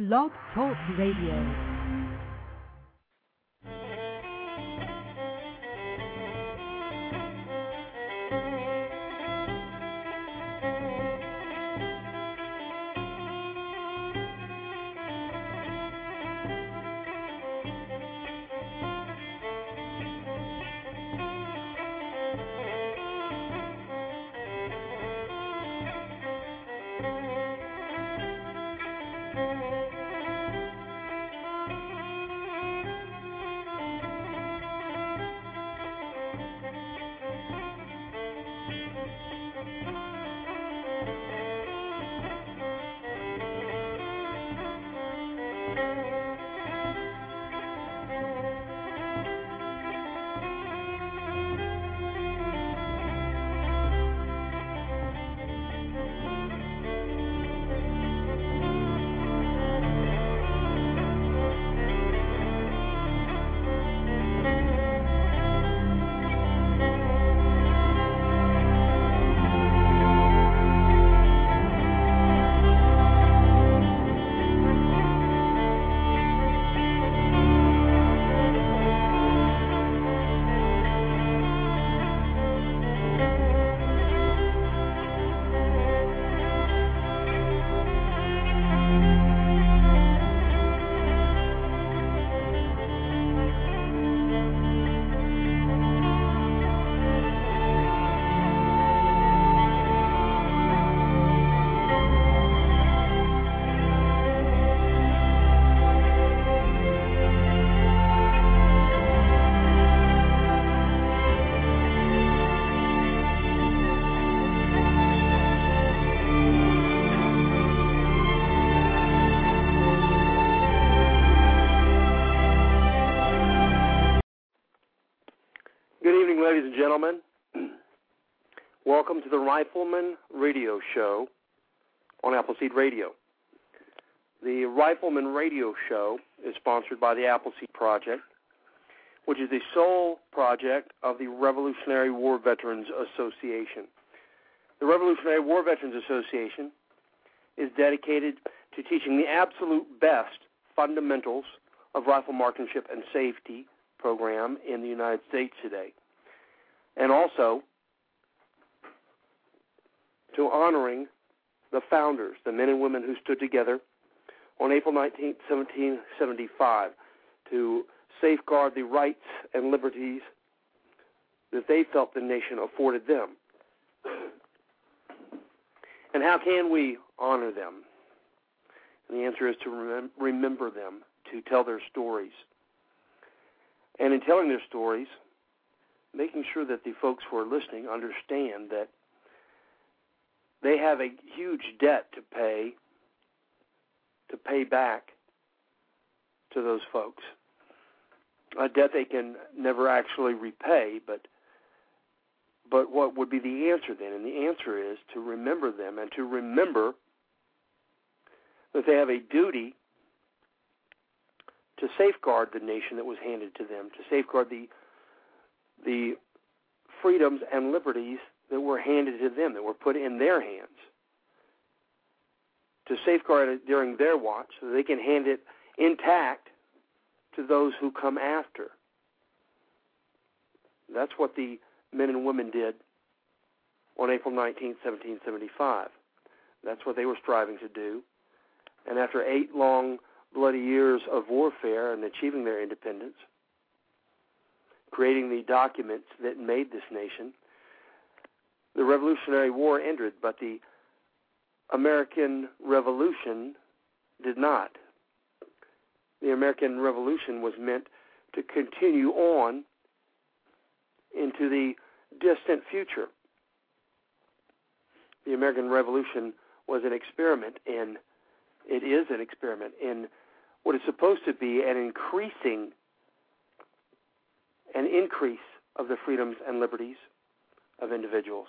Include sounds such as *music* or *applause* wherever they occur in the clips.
Blog Talk Radio. Gentlemen, welcome to the Rifleman Radio Show on Appleseed Radio. The Rifleman Radio Show is sponsored by the Appleseed Project, which is the sole project of the Revolutionary War Veterans Association. The Revolutionary War Veterans Association is dedicated to teaching the absolute best fundamentals of rifle marksmanship and safety program in the United States today and also to honoring the founders, the men and women who stood together on April 19, 1775, to safeguard the rights and liberties that they felt the nation afforded them. And how can we honor them? And the answer is to remem- remember them, to tell their stories. And in telling their stories, making sure that the folks who are listening understand that they have a huge debt to pay to pay back to those folks. A debt they can never actually repay, but but what would be the answer then? And the answer is to remember them and to remember that they have a duty to safeguard the nation that was handed to them, to safeguard the the freedoms and liberties that were handed to them, that were put in their hands, to safeguard it during their watch so they can hand it intact to those who come after. That's what the men and women did on April 19, 1775. That's what they were striving to do. And after eight long, bloody years of warfare and achieving their independence, creating the documents that made this nation. The Revolutionary War ended, but the American Revolution did not. The American Revolution was meant to continue on into the distant future. The American Revolution was an experiment in, it is an experiment in what is supposed to be an increasing an increase of the freedoms and liberties of individuals.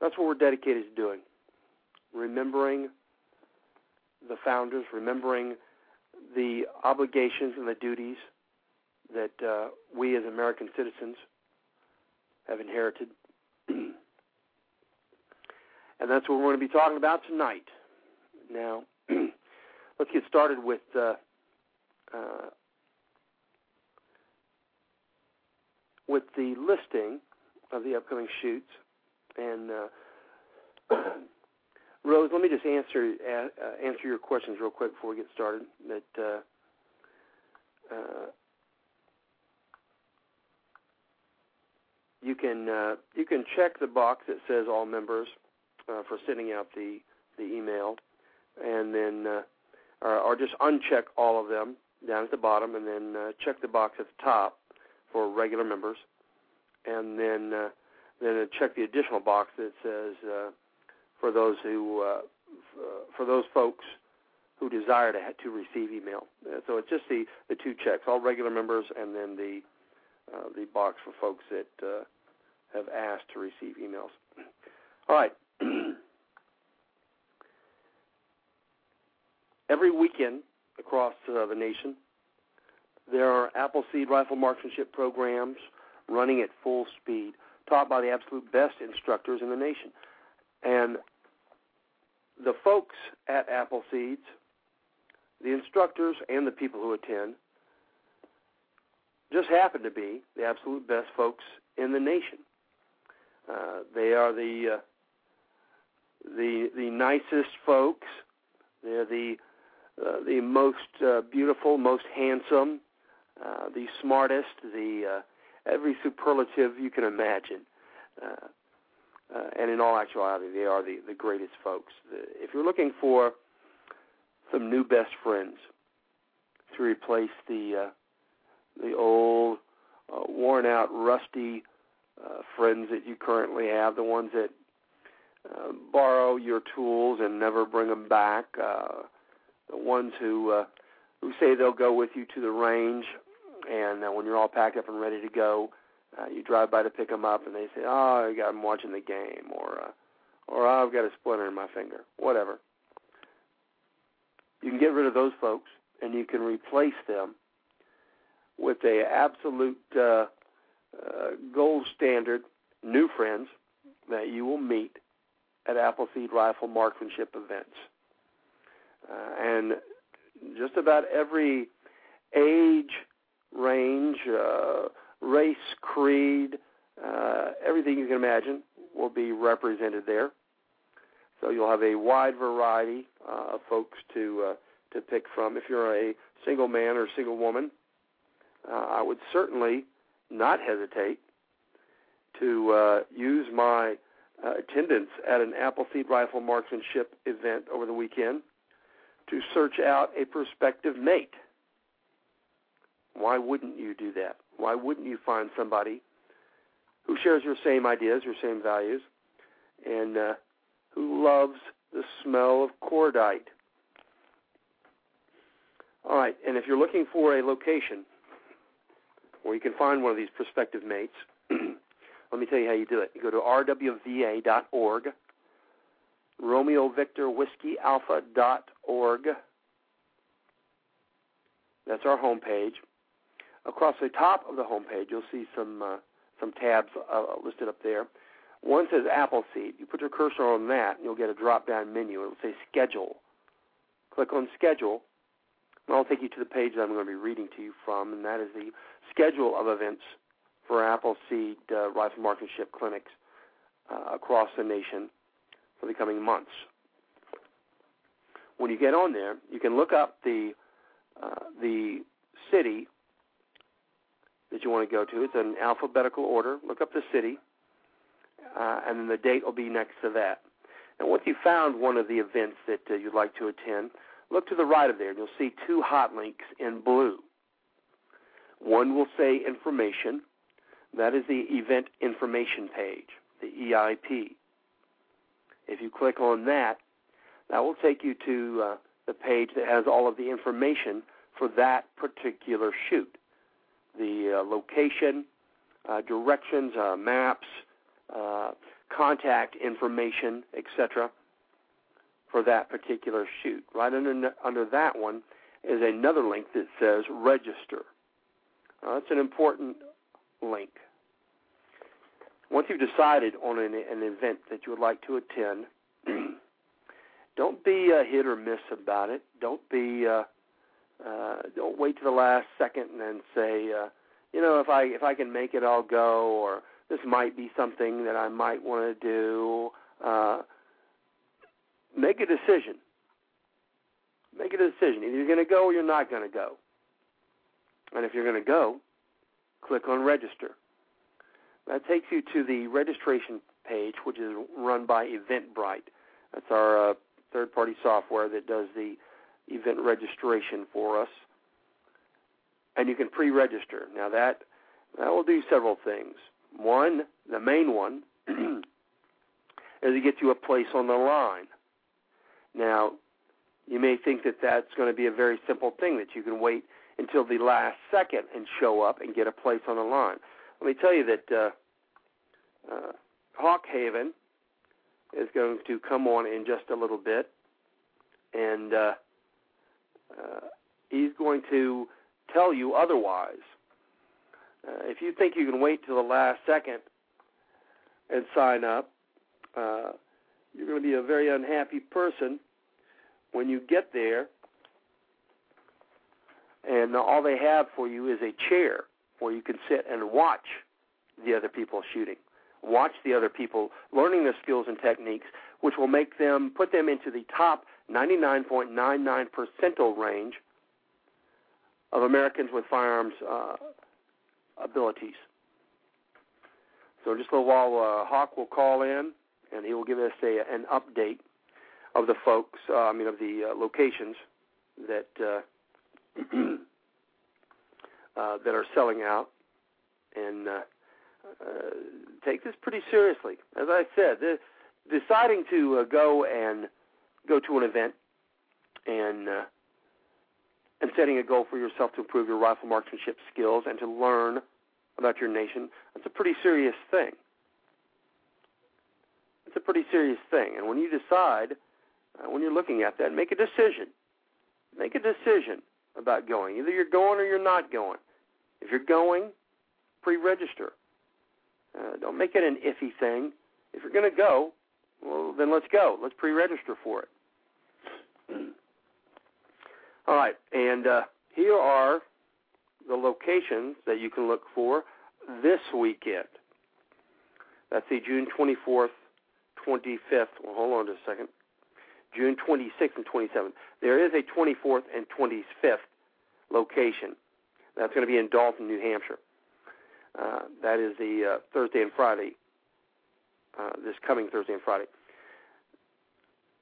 That's what we're dedicated to doing. Remembering the founders, remembering the obligations and the duties that uh, we as American citizens have inherited. *clears throat* and that's what we're going to be talking about tonight Now, *clears throat* let's get started with uh, uh, with the listing of the upcoming shoots. And uh, *clears throat* Rose, let me just answer uh, answer your questions real quick before we get started. That uh, uh, you can uh, you can check the box that says all members for sending out the the email, and then or, just uncheck all of them down at the bottom, and then check the box at the top for regular members, and then uh, then check the additional box that says uh, for those who uh, f- for those folks who desire to to receive email. Uh, so it's just the the two checks, all regular members, and then the uh, the box for folks that uh, have asked to receive emails. All right. *clears throat* Every weekend across uh, the nation, there are Appleseed rifle marksmanship programs running at full speed, taught by the absolute best instructors in the nation. And the folks at Appleseeds, the instructors and the people who attend, just happen to be the absolute best folks in the nation. Uh, they are the uh, the the nicest folks. They're the uh, the most uh, beautiful, most handsome, uh, the smartest, the uh, every superlative you can imagine. Uh, uh, and in all actuality, they are the, the greatest folks. The, if you're looking for some new best friends to replace the uh, the old, uh, worn out, rusty uh, friends that you currently have, the ones that uh, borrow your tools and never bring them back. Uh, the ones who uh, who say they'll go with you to the range, and uh, when you're all packed up and ready to go, uh, you drive by to pick them up, and they say, "Oh, I got, I'm watching the game," or uh, or oh, "I've got a splinter in my finger," whatever. You can get rid of those folks, and you can replace them with a absolute uh, uh, gold standard new friends that you will meet at Appleseed Rifle Marksmanship events. Uh, and just about every age, range, uh, race, creed, uh, everything you can imagine will be represented there. So you'll have a wide variety uh, of folks to uh, to pick from. If you're a single man or single woman, uh, I would certainly not hesitate to uh, use my uh, attendance at an Appleseed Rifle Marksmanship event over the weekend to search out a prospective mate. Why wouldn't you do that? Why wouldn't you find somebody who shares your same ideas, your same values, and uh, who loves the smell of cordite? All right, and if you're looking for a location where you can find one of these prospective mates, *clears throat* let me tell you how you do it. You go to rwva.org Romeo Victor Whiskey Alpha. That's our homepage. Across the top of the homepage, you'll see some uh, some tabs uh, listed up there. One says Appleseed. You put your cursor on that, and you'll get a drop-down menu. It'll say Schedule. Click on Schedule, and I'll take you to the page that I'm going to be reading to you from, and that is the schedule of events for Appleseed uh, rifle marksmanship clinics uh, across the nation for the coming months. When you get on there, you can look up the uh, the city that you want to go to. It's an alphabetical order. Look up the city, uh, and then the date will be next to that. And once you've found one of the events that uh, you'd like to attend, look to the right of there, and you'll see two hot links in blue. One will say information. That is the event information page, the EIP. If you click on that, that will take you to uh, the page that has all of the information for that particular shoot the uh, location, uh, directions, uh, maps, contact information, etc. for that particular shoot. Right under, under that one is another link that says register. Uh, that's an important link. Once you've decided on an, an event that you would like to attend, *clears throat* don't be a hit or miss about it. Don't be uh, uh, don't wait to the last second and then say, uh, you know, if I if I can make it, I'll go, or this might be something that I might want to do. Uh, make a decision. Make a decision. Either you're going to go or you're not going to go. And if you're going to go, click on register. That takes you to the registration page, which is run by Eventbrite. That's our uh, third party software that does the event registration for us. And you can pre register. Now, that, that will do several things. One, the main one, *clears throat* is it gets you a place on the line. Now, you may think that that's going to be a very simple thing that you can wait until the last second and show up and get a place on the line. Let me tell you that uh, uh, Hawk Haven is going to come on in just a little bit, and uh, uh, he's going to tell you otherwise. Uh, if you think you can wait till the last second and sign up, uh, you're going to be a very unhappy person when you get there and all they have for you is a chair where you can sit and watch the other people shooting. Watch the other people learning the skills and techniques, which will make them put them into the top 99.99 percentile range of Americans with firearms uh, abilities. So, just a little while, uh, Hawk will call in and he will give us a, an update of the folks, uh, I mean, of the uh, locations that uh, *clears throat* uh, that are selling out, and uh, uh, take this pretty seriously. As I said, deciding to uh, go and go to an event and uh, and setting a goal for yourself to improve your rifle marksmanship skills and to learn about your nation, that's a pretty serious thing. It's a pretty serious thing. And when you decide, uh, when you're looking at that, make a decision. Make a decision about going. Either you're going or you're not going. If you're going, pre-register. Uh, don't make it an iffy thing. If you're going to go, well, then let's go. Let's pre-register for it. All right, and uh, here are the locations that you can look for this weekend. That's the June 24th, 25th. Well, hold on just a second. June 26th and 27th. There is a 24th and 25th location. That's going to be in Dalton, New Hampshire. Uh, that is the uh, Thursday and Friday, uh, this coming Thursday and Friday.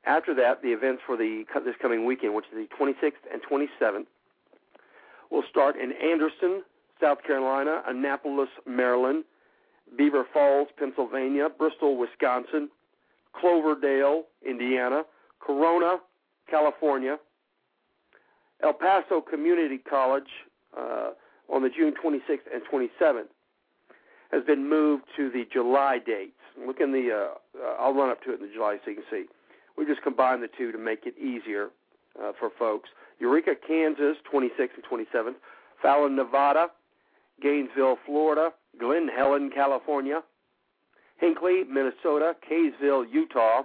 After that, the events for the this coming weekend, which is the 26th and 27th, will start in Anderson, South Carolina, Annapolis, Maryland, Beaver Falls, Pennsylvania, Bristol, Wisconsin, Cloverdale, Indiana, Corona, California, El Paso Community College uh, on the June 26th and 27th has been moved to the July dates. Look in the, uh, uh, I'll run up to it in the July so you can see. We just combined the two to make it easier uh, for folks. Eureka, Kansas, 26th and 27th. Fallon, Nevada. Gainesville, Florida. Glen Helen, California. Hinckley, Minnesota. Kaysville, Utah.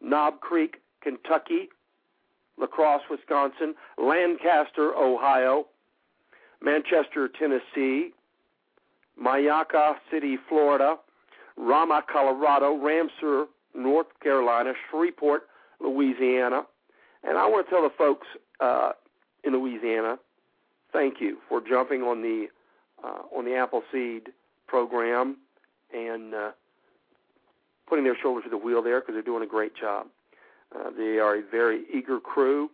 Knob Creek, Kentucky. La Crosse, Wisconsin. Lancaster, Ohio. Manchester, Tennessee. Myakka City, Florida. Ramah, Colorado. Ramseur, North Carolina. Shreveport, Louisiana. And I want to tell the folks uh, in Louisiana, thank you for jumping on the uh, on the Appleseed program and uh, putting their shoulder to the wheel there because they're doing a great job. Uh, they are a very eager crew,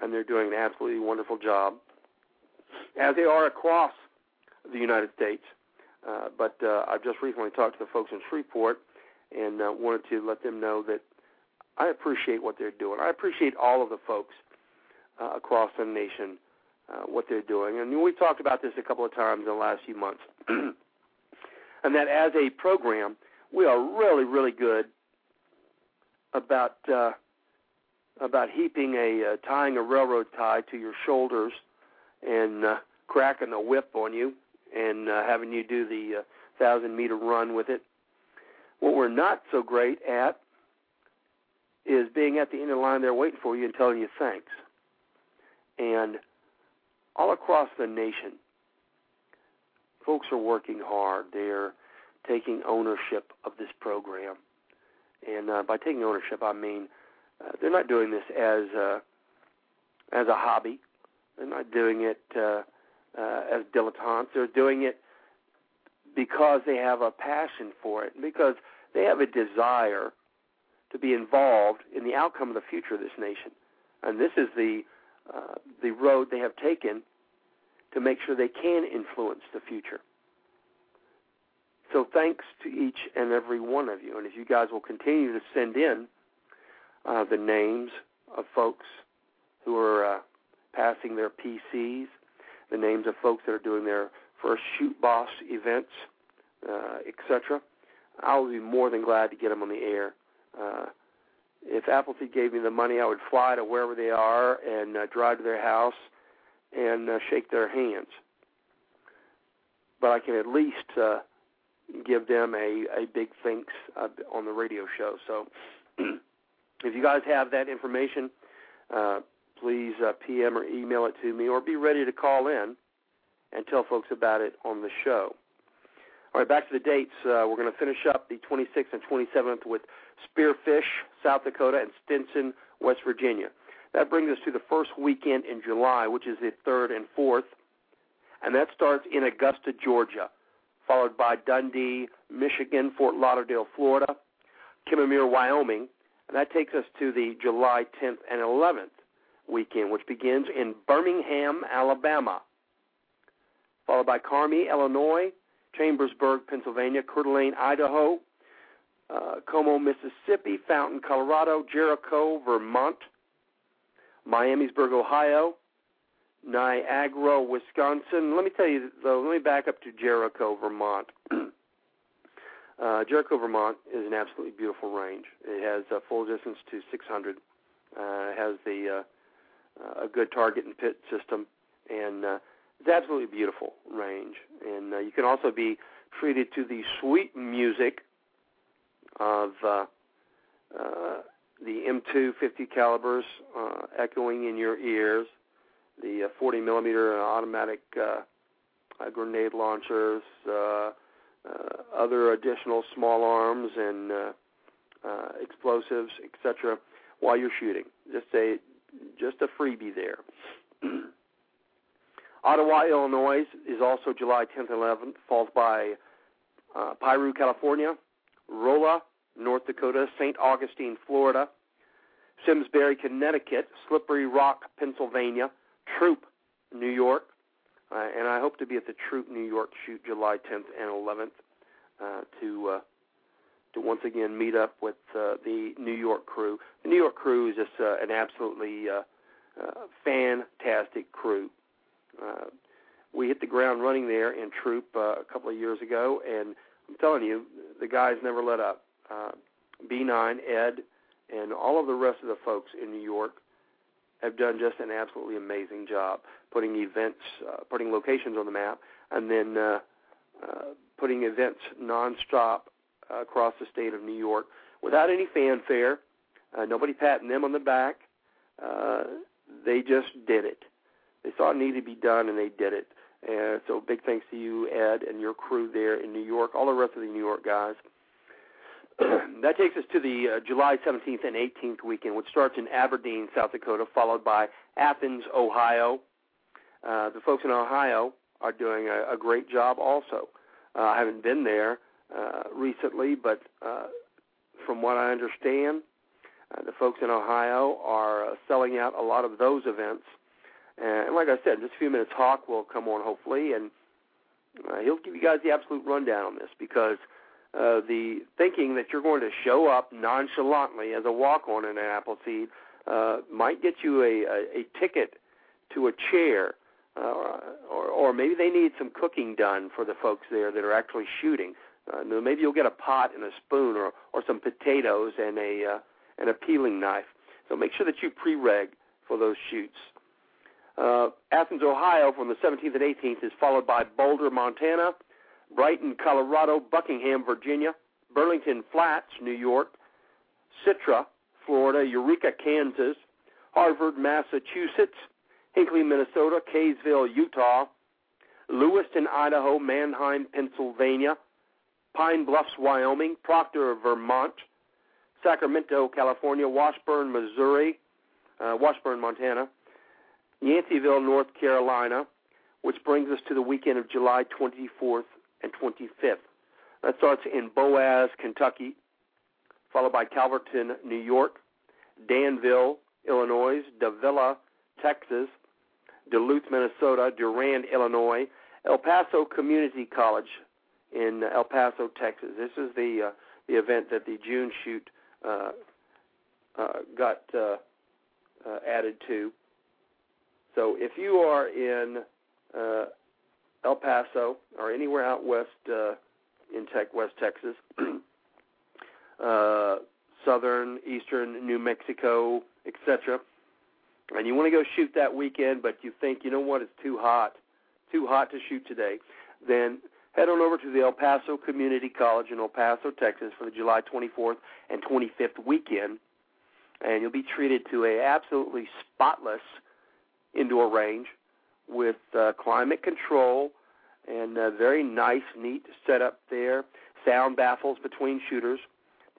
and they're doing an absolutely wonderful job, as they are across the United States. Uh, but uh, I've just recently talked to the folks in Shreveport and uh, wanted to let them know that I appreciate what they're doing. I appreciate all of the folks uh, across the nation uh, what they're doing. And we've talked about this a couple of times in the last few months. *clears throat* and that as a program, we are really, really good about uh, about heaping a uh, tying a railroad tie to your shoulders and uh, cracking a whip on you and uh, having you do the uh, thousand meter run with it. What we're not so great at is being at the end of the line there waiting for you and telling you thanks. And all across the nation, folks are working hard. They're taking ownership of this program. And uh, by taking ownership, I mean uh, they're not doing this as a, as a hobby. They're not doing it uh, uh, as dilettantes. They're doing it because they have a passion for it, because they have a desire to be involved in the outcome of the future of this nation. And this is the uh, the road they have taken to make sure they can influence the future. So thanks to each and every one of you. And if you guys will continue to send in uh, the names of folks who are uh, passing their PCs, the names of folks that are doing their first Shoot Boss events, uh, etc., I will be more than glad to get them on the air. Uh, if Appleseed gave me the money, I would fly to wherever they are and uh, drive to their house and uh, shake their hands. But I can at least uh, give them a, a big thanks uh, on the radio show. So *clears throat* if you guys have that information, uh, please uh, PM or email it to me or be ready to call in and tell folks about it on the show. All right, back to the dates. Uh, we're going to finish up the 26th and 27th with Spearfish, South Dakota, and Stinson, West Virginia. That brings us to the first weekend in July, which is the 3rd and 4th, and that starts in Augusta, Georgia, followed by Dundee, Michigan, Fort Lauderdale, Florida, Kemmerer, Wyoming, and that takes us to the July 10th and 11th weekend, which begins in Birmingham, Alabama, followed by Carmi, Illinois, Chambersburg, Pennsylvania, Coeur d'Alene, Idaho, uh, Como, Mississippi, Fountain, Colorado, Jericho, Vermont, Miamisburg, Ohio, Niagara, Wisconsin. Let me tell you, though, let me back up to Jericho, Vermont. *clears throat* uh, Jericho, Vermont is an absolutely beautiful range. It has a full distance to 600. Uh, it has the uh, a good target and pit system, and uh, it's absolutely beautiful range. And uh, you can also be treated to the sweet music of uh, uh, the M2 50 calibers uh, echoing in your ears, the uh, 40 millimeter automatic uh, uh, grenade launchers, uh, uh, other additional small arms and uh, uh, explosives, etc. While you're shooting, just a just a freebie there. *clears throat* Ottawa, Illinois is also July 10th and 11th, followed by uh, Piru, California, Rolla, North Dakota, St. Augustine, Florida, Simsbury, Connecticut, Slippery Rock, Pennsylvania, Throop, New York, uh, and I hope to be at the Throop New York shoot July 10th and 11th uh, to uh, to once again meet up with uh, the New York crew. The New York crew is just uh, an absolutely uh, uh, fantastic crew. Uh, we hit the ground running there in Throop uh, a couple of years ago, and I'm telling you, the guys never let up. Uh, B9, Ed, and all of the rest of the folks in New York have done just an absolutely amazing job putting events, uh, putting locations on the map, and then uh, uh, putting events nonstop across the state of New York without any fanfare. Uh, nobody patting them on the back. Uh, they just did it. They saw it needed to be done, and they did it. And so, big thanks to you, Ed, and your crew there in New York, all the rest of the New York guys. *clears throat* that takes us to the uh, July 17th and 18th weekend, which starts in Aberdeen, South Dakota, followed by Athens, Ohio. Uh, the folks in Ohio are doing a, a great job also. Uh, I haven't been there uh, recently, but uh, from what I understand, uh, the folks in Ohio are uh, selling out a lot of those events. And like I said, just a few minutes, Hawk will come on hopefully, and uh, he'll give you guys the absolute rundown on this because uh, the thinking that you're going to show up nonchalantly as a walk-on in an Appleseed uh, might get you a, a, a ticket to a chair, uh, or, or maybe they need some cooking done for the folks there that are actually shooting. Uh, maybe you'll get a pot and a spoon, or or some potatoes and a uh, and a peeling knife. So make sure that you pre-reg for those shoots. Uh, Athens, Ohio, from the 17th and 18th is followed by Boulder, Montana, Brighton, Colorado, Buckingham, Virginia, Burlington Flats, New York, Citra, Florida, Eureka, Kansas, Harvard, Massachusetts, Hinckley, Minnesota, Kaysville, Utah, Lewiston, Idaho, Manheim, Pennsylvania, Pine Bluffs, Wyoming, Proctor, Vermont, Sacramento, California, Washburn, Missouri, uh, Washburn, Montana, Yanceyville, North Carolina, which brings us to the weekend of July 24th and 25th. That starts in Boaz, Kentucky, followed by Calverton, New York, Danville, Illinois, Davilla, Texas, Duluth, Minnesota, Durand, Illinois, El Paso Community College in El Paso, Texas. This is the uh, the event that the June shoot uh, uh, got uh, uh, added to. So if you are in uh, El Paso or anywhere out west uh, in tech, West Texas, *clears throat* uh, southern, eastern New Mexico, etc., and you want to go shoot that weekend, but you think, you know what, it's too hot, too hot to shoot today, then head on over to the El Paso Community College in El Paso, Texas for the July 24th and 25th weekend, and you'll be treated to a absolutely spotless indoor range with uh, climate control and a very nice, neat setup there, sound baffles between shooters,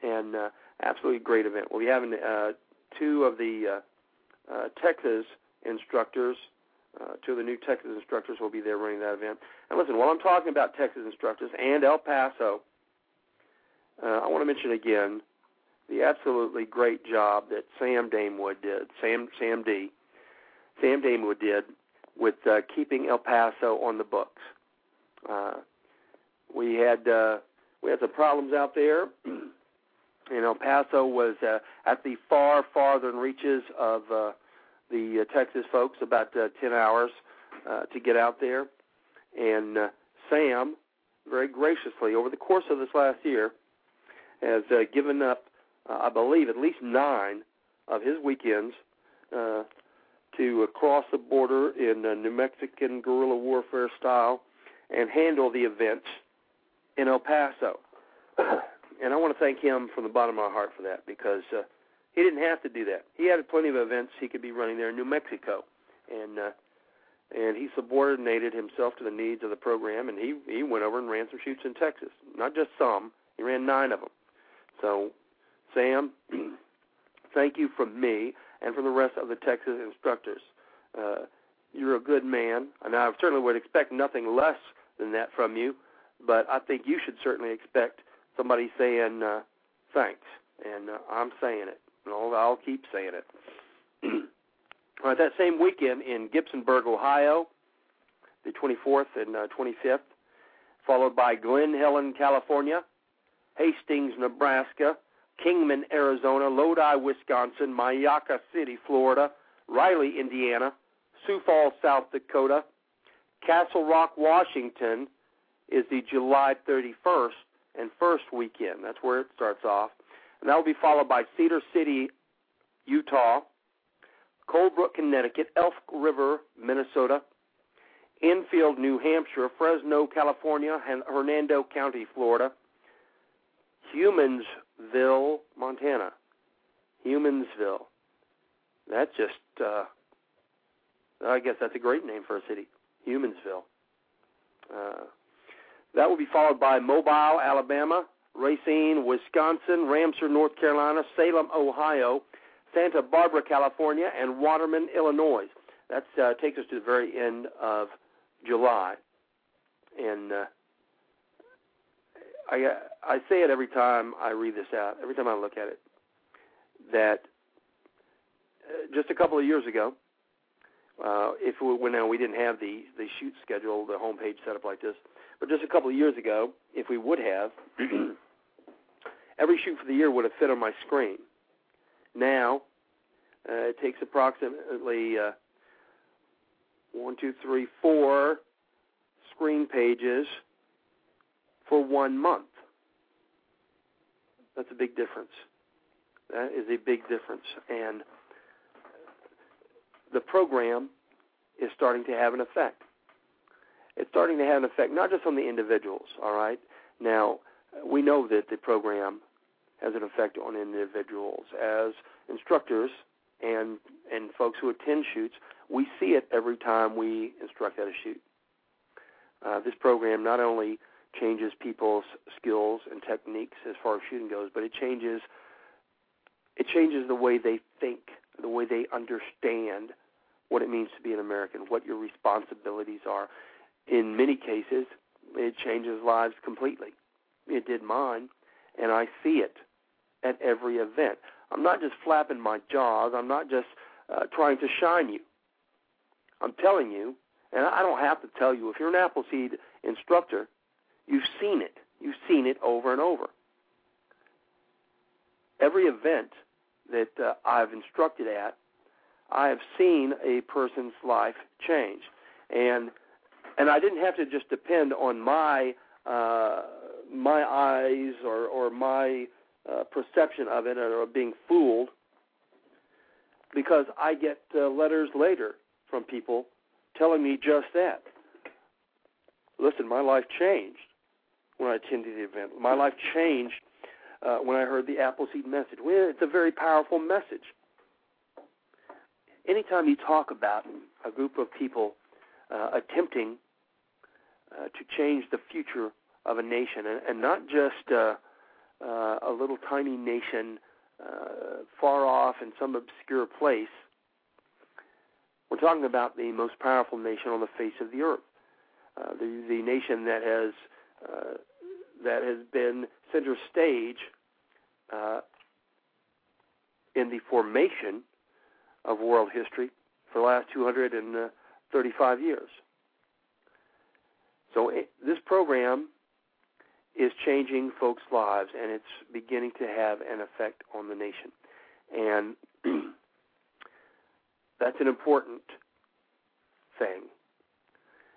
and uh, absolutely great event. We'll be having uh, two of the uh, uh, Texas instructors uh, two of the new Texas instructors will be there running that event. And listen, while I'm talking about Texas instructors and El Paso, uh, I want to mention again the absolutely great job that Sam Damewood did, Sam Sam D, Sam Damewood did with uh, keeping El Paso on the books. Uh, we had uh, we had some problems out there. *clears throat* and El Paso was uh, at the far farthern reaches of uh, the uh, Texas folks about uh, 10 hours uh, to get out there. And uh, Sam, very graciously, over the course of this last year, has uh, given up, uh, I believe, at least nine of his weekends uh, to cross the border in uh, New Mexican guerrilla warfare style and handle the events in El Paso. *coughs* and I want to thank him from the bottom of my heart for that because uh, he didn't have to do that. He had plenty of events he could be running there in New Mexico, and uh, and he subordinated himself to the needs of the program, and he he went over and ran some shoots in Texas. Not just some, he ran nine of them. So, Sam, *clears throat* thank you from me and from the rest of the Texas instructors. Uh, you're a good man, and I certainly would expect nothing less than that from you. But I think you should certainly expect somebody saying uh, thanks, and uh, I'm saying it. I'll, I'll keep saying it. *clears throat* All right, that same weekend in Gibsonburg, Ohio, the 24th and uh, 25th, followed by Glen Helen, California, Hastings, Nebraska, Kingman, Arizona, Lodi, Wisconsin, Myakka City, Florida, Riley, Indiana, Sioux Falls, South Dakota, Castle Rock, Washington is the July 31st and first weekend. That's where it starts off and that will be followed by Cedar City, Utah, Colebrook, Connecticut, Elk River, Minnesota, Enfield, New Hampshire, Fresno, California, and Hernando County, Florida, Humansville, Montana. Humansville. That's just, uh, I guess that's a great name for a city. Humansville. Uh, that will be followed by Mobile, Alabama, Racine, Wisconsin, Ramseur, North Carolina, Salem, Ohio, Santa Barbara, California, and Waterman, Illinois. That uh, takes us to the very end of July. And uh, I, I say it every time I read this out, every time I look at it, that uh, just a couple of years ago, uh, if we, when now we didn't have the the shoot schedule, the homepage set up like this, but just a couple of years ago, if we would have, *clears throat* every shoot for the year would have fit on my screen. Now, uh, it takes approximately uh, one, two, three, four screen pages for one month. That's a big difference. That is a big difference. And the program is starting to have an effect. It's starting to have an effect not just on the individuals, all right? Now, we know that the program has an effect on individuals. As instructors and and folks who attend shoots, we see it every time we instruct at a shoot. Uh, this program not only changes people's skills and techniques as far as shooting goes, but it changes it changes the way they think, the way they understand what it means to be an American, what your responsibilities are. In many cases, it changes lives completely. It did mine, and I see it at every event. I'm not just flapping my jaws. I'm not just uh, trying to shine you. I'm telling you, and I don't have to tell you. If you're an Appleseed instructor, you've seen it. You've seen it over and over. Every event that uh, I've instructed at, I have seen a person's life change, and and I didn't have to just depend on my uh, my eyes or or my uh, perception of it or being fooled, because I get uh, letters later from people telling me just that. Listen, my life changed when I attended the event. My life changed uh, when I heard the Appleseed message. Well, it's a very powerful message. Anytime you talk about a group of people uh, attempting uh, to change the future of a nation, and, and not just uh, uh, a little tiny nation uh, far off in some obscure place, we're talking about the most powerful nation on the face of the earth, uh, the the nation that has uh, that has been center stage uh, in the formation of world history for the last 235 years. So it, this program is changing folks' lives, and it's beginning to have an effect on the nation. And *clears throat* that's an important thing.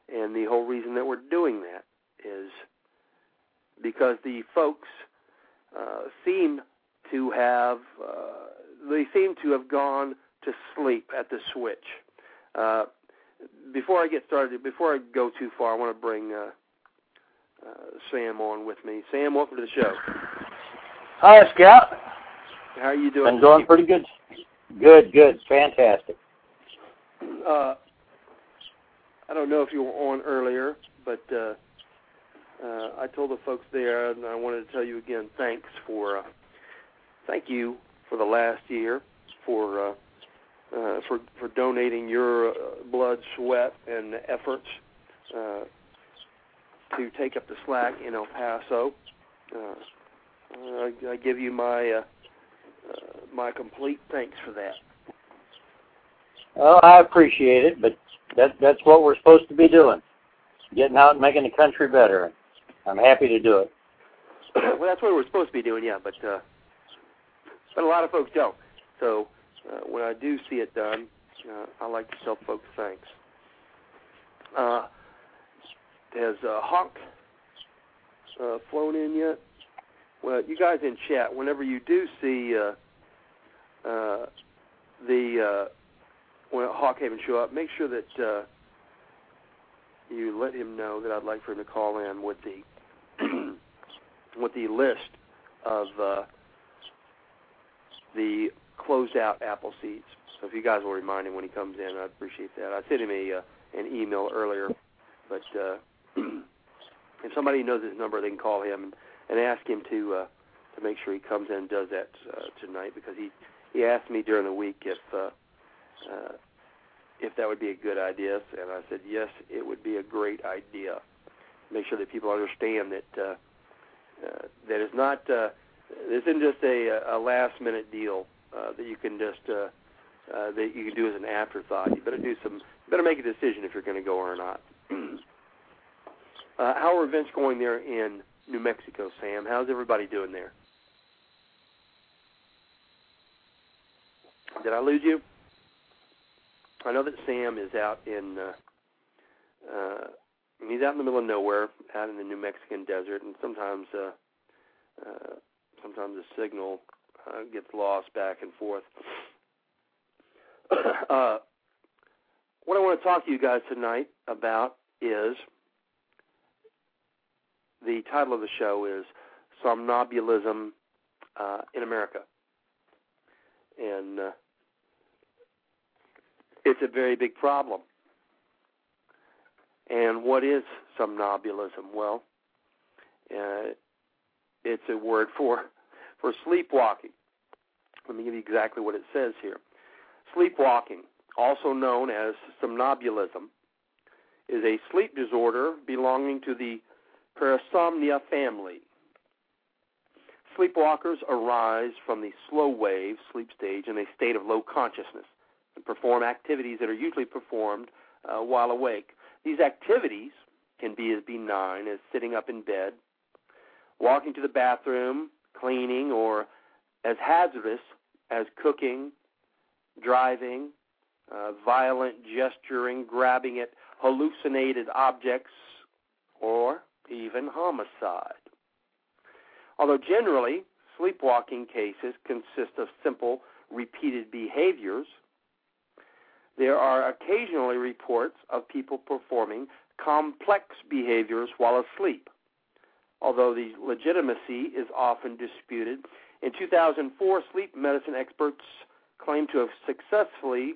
And the whole reason that we're doing that is because the folks uh, seem to have uh, they seem to have gone to sleep at the switch. Uh, before I get started, before I go too far, I want to bring uh, uh, Sam on with me. Sam, welcome to the show. Hi, Scout. How are you doing? I'm doing pretty good. Good, good, fantastic. Uh, I don't know if you were on earlier, but uh, uh, I told the folks there, and I wanted to tell you again, thanks for, uh, thank you for the last year, for uh, uh, for for donating your uh, blood, sweat, and efforts uh, to take up the slack in El Paso. Uh, I, I give you my uh, uh, my complete thanks for that. Well, I appreciate it, but that that's what we're supposed to be doing, getting out and making the country better. I'm happy to do it. well, that's what we're supposed to be doing, yeah, but uh, but a lot of folks don't. So uh, when I do see it done, uh, I like to tell folks thanks. Uh, has uh, Hawk uh, flown in yet? Well, you guys in chat, whenever you do see uh, uh, the uh, when Hawkhaven show up, make sure that uh, you let him know that I'd like for him to call in with the with the list of uh, the closed out apple seeds. So if you guys will remind him when he comes in, I'd appreciate that. I sent him a uh, an email earlier, but uh, *clears throat* if somebody knows his number, they can call him and, and ask him to uh, to make sure he comes in and does that uh, tonight because he he asked me during the week if uh, uh, if that would be a good idea, and I said yes, it would be a great idea. Make sure that people understand that uh, uh, that is not uh, this isn't just a, a last minute deal uh, that you can just uh, uh, that you can do as an afterthought. You better do some. You better make a decision if you're going to go or not. *clears throat* uh, how are events going there in New Mexico, Sam? How's everybody doing there? Did I lose you? I know that Sam is out in. Uh, uh, he's out in the middle of nowhere, out in the New Mexican desert, and sometimes, uh, uh, sometimes the signal uh, gets lost back and forth. *coughs* uh, what I want to talk to you guys tonight about is the title of the show is Somnambulism uh, in America, and uh, it's a very big problem. And what is somnambulism? Well, uh, it's a word for for sleepwalking. Let me give you exactly what it says here. Sleepwalking, also known as somnambulism, is a sleep disorder belonging to the parasomnia family. Sleepwalkers arise from the slow wave sleep stage in a state of low consciousness and perform activities that are usually performed uh, while awake. These activities can be as benign as sitting up in bed, walking to the bathroom, cleaning, or as hazardous as cooking, driving, uh, violent gesturing, grabbing at hallucinated objects, or even homicide. Although generally, sleepwalking cases consist of simple, repeated behaviors, there are occasionally reports of people performing complex behaviors while asleep, although the legitimacy is often disputed. In 2004, sleep medicine experts claimed to have successfully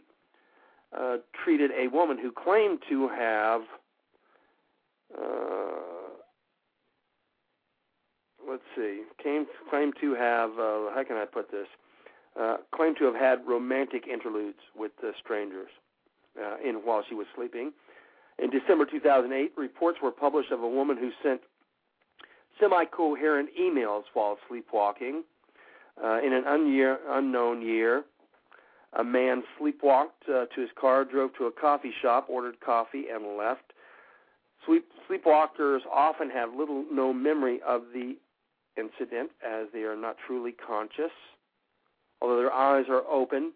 uh, treated a woman who claimed to have, uh, let's see, came, claimed to have, uh, how can I put this? Uh, claimed to have had romantic interludes with strangers uh, in while she was sleeping. In December 2008, reports were published of a woman who sent semi-coherent emails while sleepwalking. Uh, in an un- unknown year, a man sleepwalked uh, to his car, drove to a coffee shop, ordered coffee, and left. Sleep, sleepwalkers often have little no memory of the incident as they are not truly conscious. Although their eyes are open,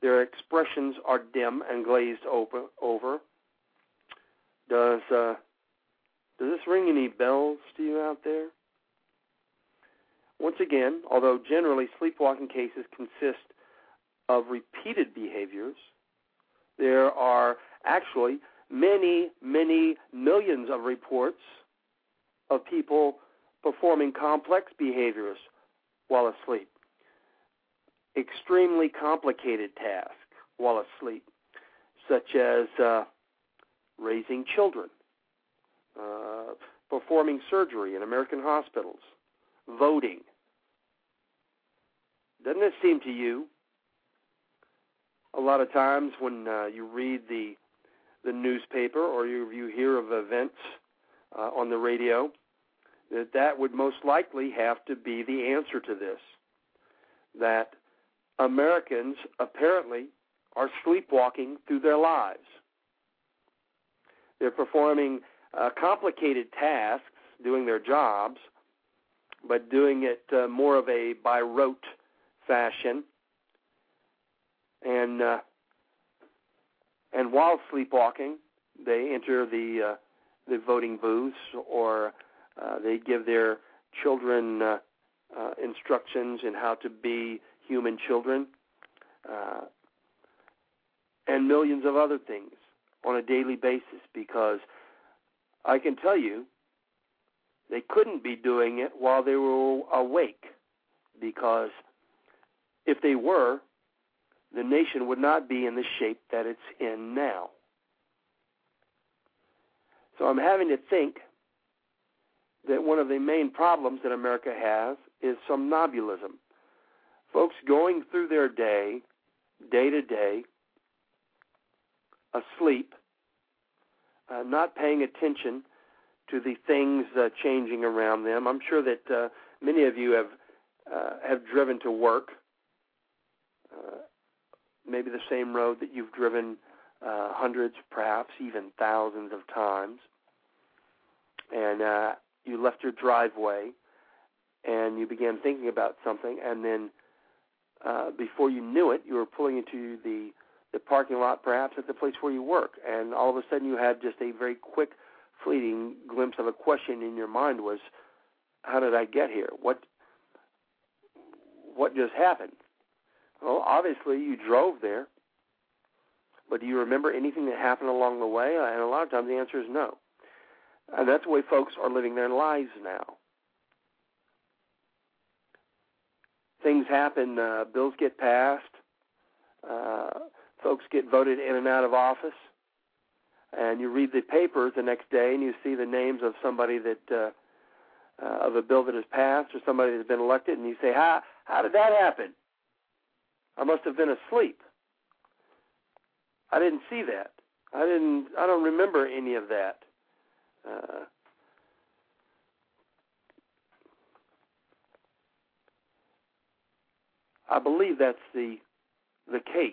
their expressions are dim and glazed over. Does uh, does this ring any bells to you out there? Once again, although generally sleepwalking cases consist of repeated behaviors, there are actually many, many millions of reports of people performing complex behaviors while asleep, extremely complicated tasks while asleep, such as uh, raising children, uh, performing surgery in American hospitals, voting. Doesn't it seem to you a lot of times when uh, you read the the newspaper or you you hear of events uh, on the radio, that that would most likely have to be the answer to this. That Americans apparently are sleepwalking through their lives. They're performing uh, complicated tasks, doing their jobs, but doing it uh, more of a by rote fashion and uh, and while sleepwalking, they enter the uh, the voting booths, or uh, they give their children uh, uh, instructions in how to be human children, uh, and millions of other things on a daily basis. Because I can tell you, they couldn't be doing it while they were awake, because if they were, the nation would not be in the shape that it's in now. So I'm having to think that one of the main problems that America has is somnambulism. Folks going through their day, day to day, asleep, uh, not paying attention to the things uh, changing around them. I'm sure that uh, many of you have uh, have driven to work uh, maybe the same road that you've driven uh, hundreds, perhaps even thousands of times, and uh, you left your driveway and you began thinking about something, and then uh, before you knew it, you were pulling into the the parking lot, perhaps at the place where you work, and all of a sudden you had just a very quick, fleeting glimpse of a question in your mind was, "How did I get here? What what just happened?" Well, obviously you drove there, but do you remember anything that happened along the way? And a lot of times the answer is no. And that's the way folks are living their lives now. Things happen. Uh, bills get passed. Uh, folks get voted in and out of office. And you read the papers the next day, and you see the names of somebody that uh, uh, of a bill that has passed or somebody that's been elected, and you say, "How how did that happen?" I must have been asleep. I didn't see that. I didn't. I don't remember any of that. Uh, I believe that's the the case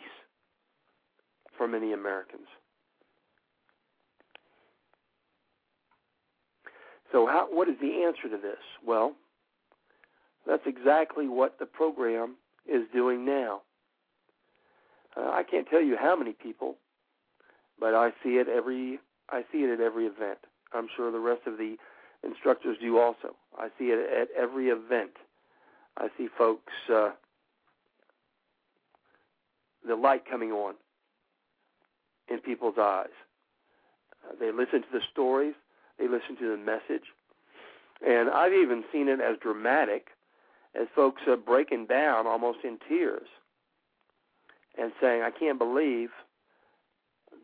for many Americans. So, how, what is the answer to this? Well, that's exactly what the program is doing now. Uh, I can't tell you how many people, but I see it every. I see it at every event. I'm sure the rest of the instructors do also. I see it at every event. I see folks. Uh, the light coming on in people's eyes. Uh, they listen to the stories, they listen to the message, and I've even seen it as dramatic as folks are breaking down almost in tears and saying, I can't believe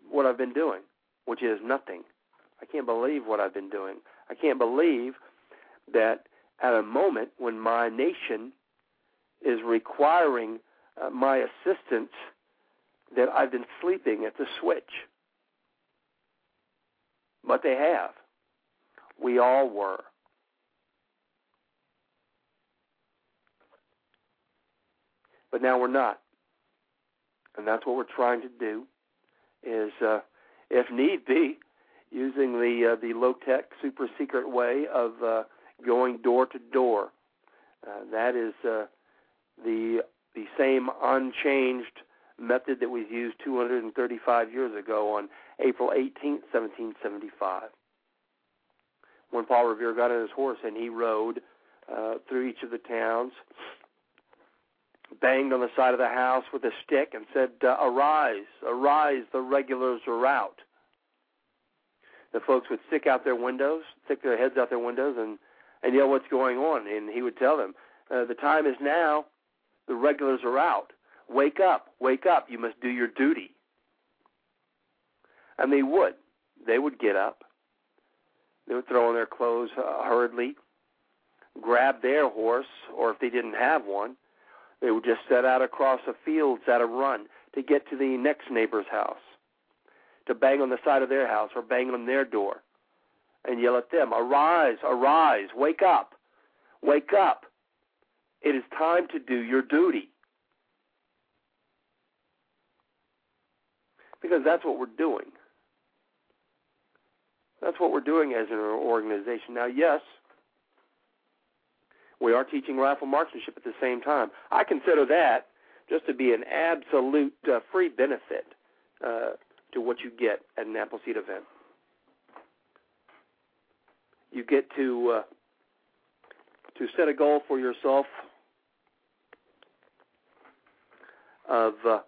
what I've been doing, which is nothing. I can't believe what I've been doing. I can't believe that at a moment when my nation is requiring uh, my assistance that I've been sleeping at the switch. But they have. We all were. But now we're not. And that's what we're trying to do is uh, if need be using the uh, the low tech super secret way of uh, going door to door. Uh, that is uh, the the same unchanged method that was used 235 years ago on April 18, 1775. When Paul Revere got on his horse and he rode uh, through each of the towns, banged on the side of the house with a stick and said, uh, Arise, arise, the regulars are out. The folks would stick out their windows, stick their heads out their windows, and, and yell, What's going on? And he would tell them, uh, The time is now, the regulars are out. Wake up, wake up. You must do your duty. And they would. They would get up. They would throw on their clothes uh, hurriedly, grab their horse, or if they didn't have one, they would just set out across the fields at a run to get to the next neighbor's house, to bang on the side of their house or bang on their door and yell at them, Arise, arise, wake up, wake up. It is time to do your duty. Because that's what we're doing. That's what we're doing as an organization. Now, yes, we are teaching rifle marksmanship at the same time. I consider that just to be an absolute uh, free benefit uh, to what you get at an Appleseed event. You get to uh, to set a goal for yourself of uh,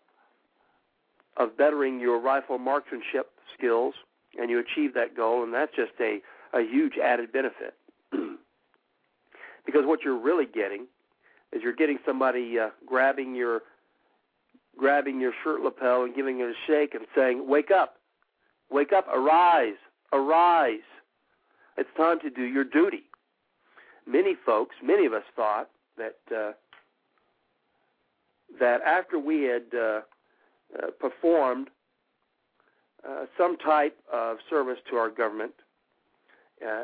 of bettering your rifle marksmanship skills, and you achieve that goal, and that's just a, a huge added benefit. *clears throat* because what you're really getting is you're getting somebody uh, grabbing your grabbing your shirt lapel and giving it a shake and saying, "Wake up, wake up, arise, arise! It's time to do your duty." Many folks, many of us thought that uh, that after we had uh, uh, performed uh, some type of service to our government. Uh,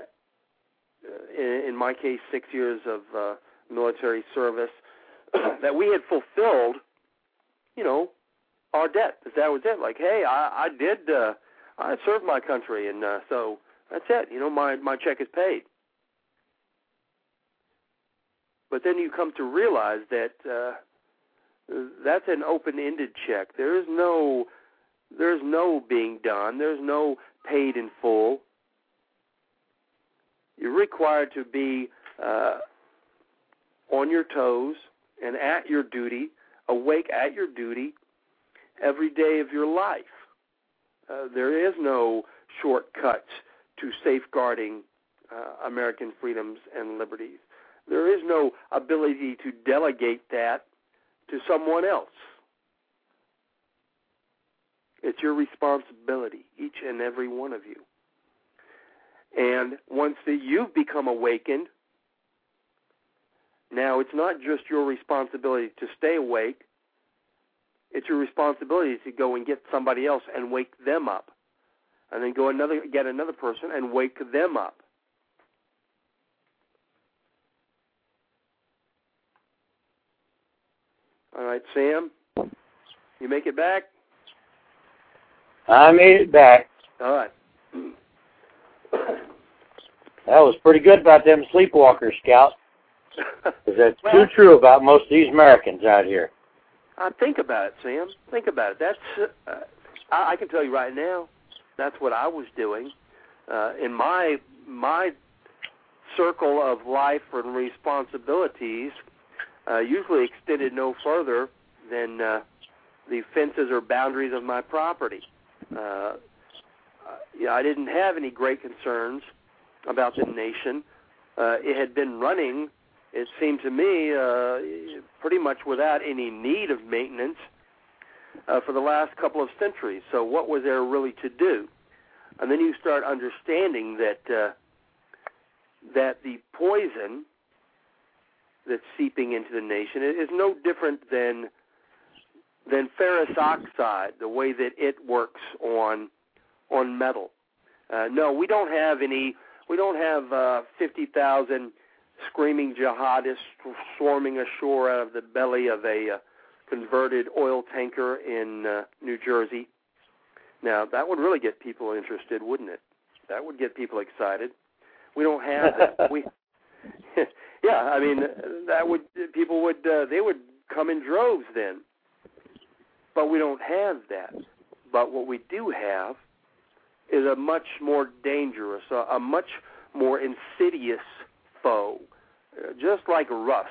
in, in, my case, six years of uh, military service, *clears throat* that we had fulfilled, you know, our debt. That was it. Like, hey, I, I did, uh, I served my country, and uh, so that's it. You know, my my check is paid. But then you come to realize that uh, that's an open-ended check. There is no there's no being done. There's no paid in full. You're required to be uh, on your toes and at your duty, awake at your duty every day of your life. Uh, there is no shortcuts to safeguarding uh, American freedoms and liberties. There is no ability to delegate that to someone else. It's your responsibility, each and every one of you. And once that you've become awakened, now it's not just your responsibility to stay awake, it's your responsibility to go and get somebody else and wake them up. And then go another get another person and wake them up. All right, Sam, you make it back? I made it back. All right. That was pretty good about them sleepwalkers, Scout. *laughs* Because that's Well- too true about most of these Americans out here. Uh, think about it, Sam. Think about it. That's uh, I, I can tell you right now. That's what I was doing uh, in my my circle of life and responsibilities. Uh, usually extended no further than uh, the fences or boundaries of my property. Uh, uh, I didn't have any great concerns about the nation. Uh, it had been running it seemed to me uh, pretty much without any need of maintenance uh, for the last couple of centuries. So what was there really to do? And then you start understanding that uh, that the poison that's seeping into the nation is no different than than ferrous oxide, the way that it works on on metal. Uh, no, we don't have any. We don't have uh, fifty thousand screaming jihadists swarming ashore out of the belly of a uh, converted oil tanker in uh, New Jersey. Now, that would really get people interested, wouldn't it? That would get people excited. We don't have that. *laughs* we *laughs* Yeah, I mean, that would people would uh, they would come in droves then. But we don't have that. But what we do have is a much more dangerous, a, a much more insidious foe, uh, just like rust.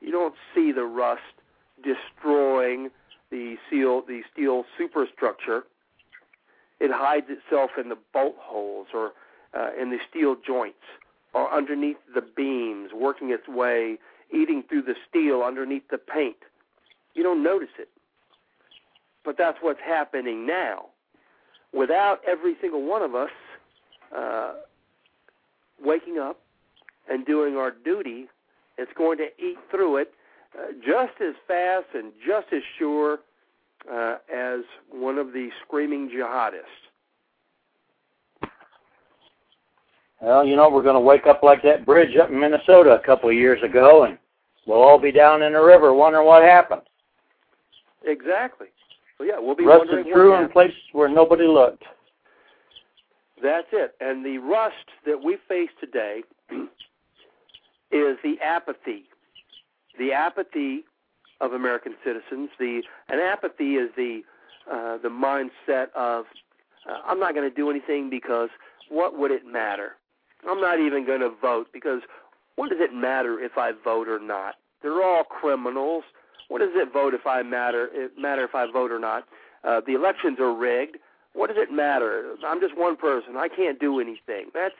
You don't see the rust destroying the steel, the steel superstructure. It hides itself in the bolt holes or uh, in the steel joints or underneath the beams, working its way, eating through the steel underneath the paint. You don't notice it. But that's what's happening now. Without every single one of us uh, waking up and doing our duty, it's going to eat through it uh, just as fast and just as sure uh, as one of the screaming jihadists. Well, you know, we're going to wake up like that bridge up in Minnesota a couple of years ago, and we'll all be down in the river wondering what happened. Exactly. Well, yeah, we'll be Rusted through in places where nobody looked. That's it. And the rust that we face today *clears throat* is the apathy. The apathy of American citizens. The and apathy is the uh, the mindset of uh, I'm not going to do anything because what would it matter? I'm not even going to vote because what does it matter if I vote or not? They're all criminals. What does it vote if I matter? It matter if I vote or not? Uh, the elections are rigged. What does it matter? I'm just one person. I can't do anything. That's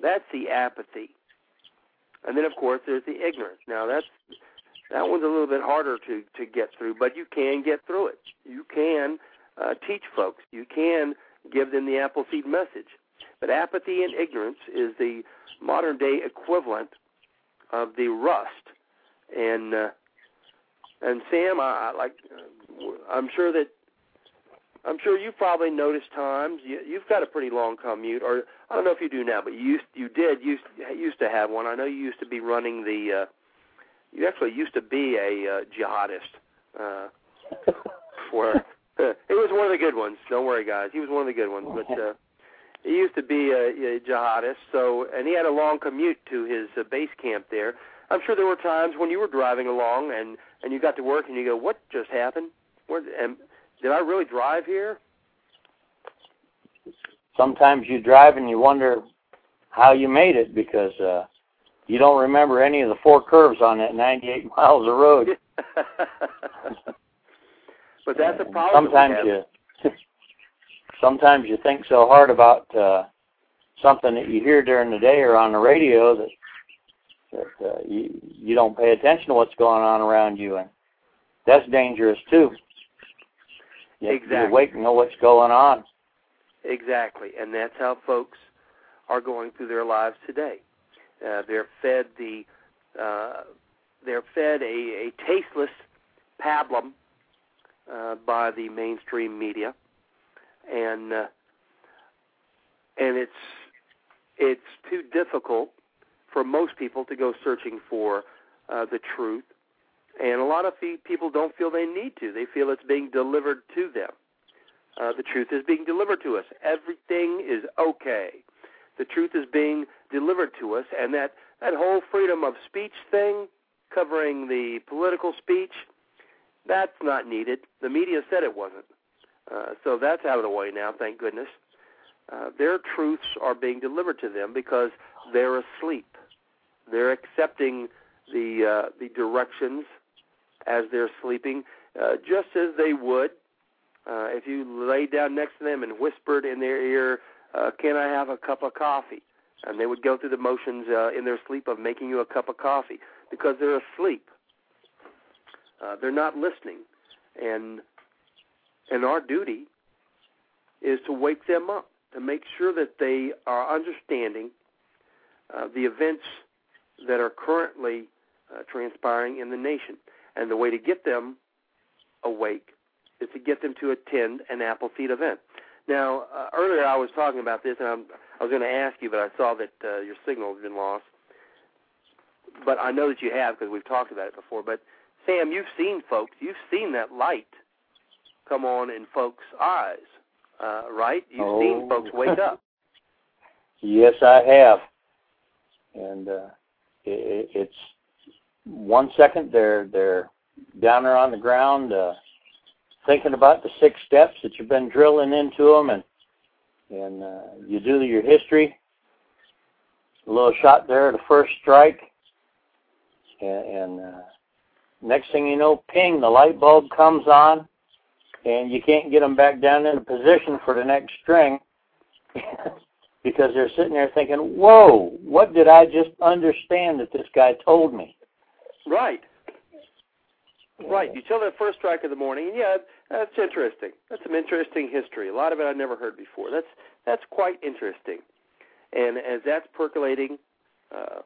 that's the apathy. And then of course there's the ignorance. Now that's that one's a little bit harder to to get through, but you can get through it. You can uh, teach folks. You can give them the Appleseed message. But apathy and ignorance is the modern day equivalent of the rust. And uh, and Sam, I, I like. Uh, I'm sure that I'm sure you probably noticed times you, you've got a pretty long commute, or I don't know if you do now, but you used you did used used to have one. I know you used to be running the. Uh, you actually used to be a uh, jihadist. Uh, *laughs* for *laughs* it was one of the good ones. Don't worry, guys. He was one of the good ones, but uh, he used to be a, a jihadist. So, and he had a long commute to his uh, base camp there. I'm sure there were times when you were driving along and and you got to work and you go, "What just happened? Where and did I really drive here?" Sometimes you drive and you wonder how you made it because uh, you don't remember any of the four curves on that 98 *laughs* miles of road. *laughs* but that's a problem. Sometimes that we have. you sometimes you think so hard about uh, something that you hear during the day or on the radio that that uh, you you don't pay attention to what's going on around you, and that's dangerous too. You exactly. Have to be awake and know what's going on. Exactly, and that's how folks are going through their lives today. Uh, they're fed the uh, they're fed a, a tasteless pablum uh, by the mainstream media, and uh, and it's it's too difficult for most people to go searching for uh, the truth, and a lot of people don't feel they need to. They feel it's being delivered to them. Uh, the truth is being delivered to us. Everything is okay. The truth is being delivered to us, and that that whole freedom of speech thing, covering the political speech, that's not needed. The media said it wasn't. Uh, so that's out of the way now, thank goodness. Uh, their truths are being delivered to them because they're asleep. They're accepting the uh, the directions as they're sleeping, uh, just as they would uh, if you lay down next to them and whispered in their ear, uh, "Can I have a cup of coffee?" and they would go through the motions uh, in their sleep of making you a cup of coffee because they're asleep. Uh, they're not listening, and and our duty is to wake them up to make sure that they are understanding uh, the events that are currently uh, transpiring in the nation. And the way to get them awake is to get them to attend an Appleseed event. Now, uh, earlier I was talking about this, and I'm, I was going to ask you, but I saw that uh, your signal has been lost. But I know that you have because we've talked about it before. But Sam, you've seen folks, you've seen that light come on in folks' eyes, uh, right? You've oh. seen folks wake up. *laughs* yes, I have. And uh, it, it's one second they're they're down there on the ground. Uh, thinking about the six steps that you've been drilling into them, and and uh, you do your history. A little shot there, the first strike, and, and uh, next thing you know, ping, the light bulb comes on, and you can't get them back down into position for the next string *laughs* because they're sitting there thinking, "Whoa, what did I just understand that this guy told me?" Right. Right. You tell that first strike of the morning, and yeah, that's interesting. That's some interesting history. A lot of it I've never heard before. That's that's quite interesting. And as that's percolating uh,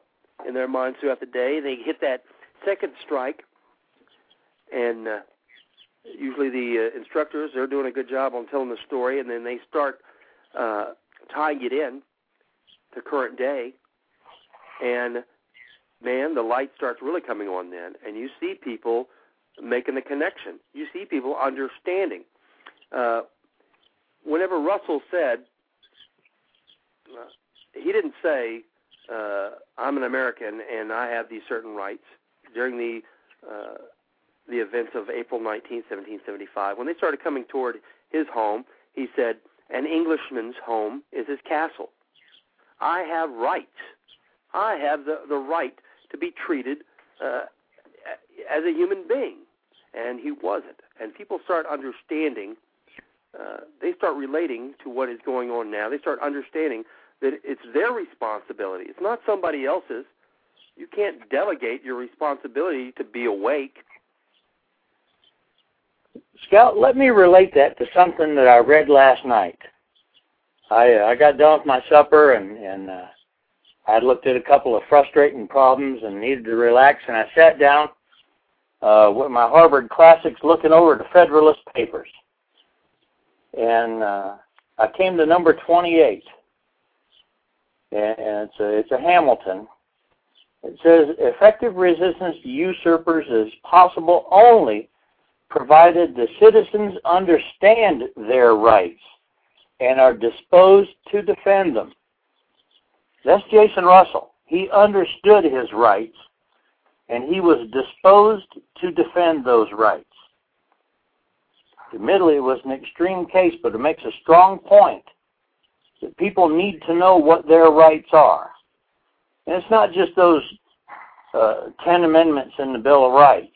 in their minds throughout the day, they hit that second strike, and uh, usually the uh, instructors they're doing a good job on telling the story, and then they start uh, tying it in to current day, and man, the light starts really coming on then, and you see people making the connection. You see people understanding. Uh, whenever Russell said, uh, he didn't say, uh, "I'm an American and I have these certain rights." During the uh, the events of April 19, 1775, when they started coming toward his home, he said, "An Englishman's home is his castle. I have rights. I have the the right to be treated uh, as a human being." and he wasn't. And people start understanding, uh, they start relating to what is going on now. They start understanding that it's their responsibility. It's not somebody else's. You can't delegate your responsibility to be awake. Scout, let me relate that to something that I read last night. I uh, I got done with my supper and and uh, I looked at a couple of frustrating problems and needed to relax, and I sat down uh, with my Harvard classics looking over the Federalist Papers. And uh, I came to number 28. And it's a, it's a Hamilton. It says effective resistance to usurpers is possible only provided the citizens understand their rights and are disposed to defend them. That's Jason Russell. He understood his rights and he was disposed to defend those rights. Admittedly, it was an extreme case, but it makes a strong point that people need to know what their rights are. And it's not just those uh, 10 amendments in the Bill of Rights.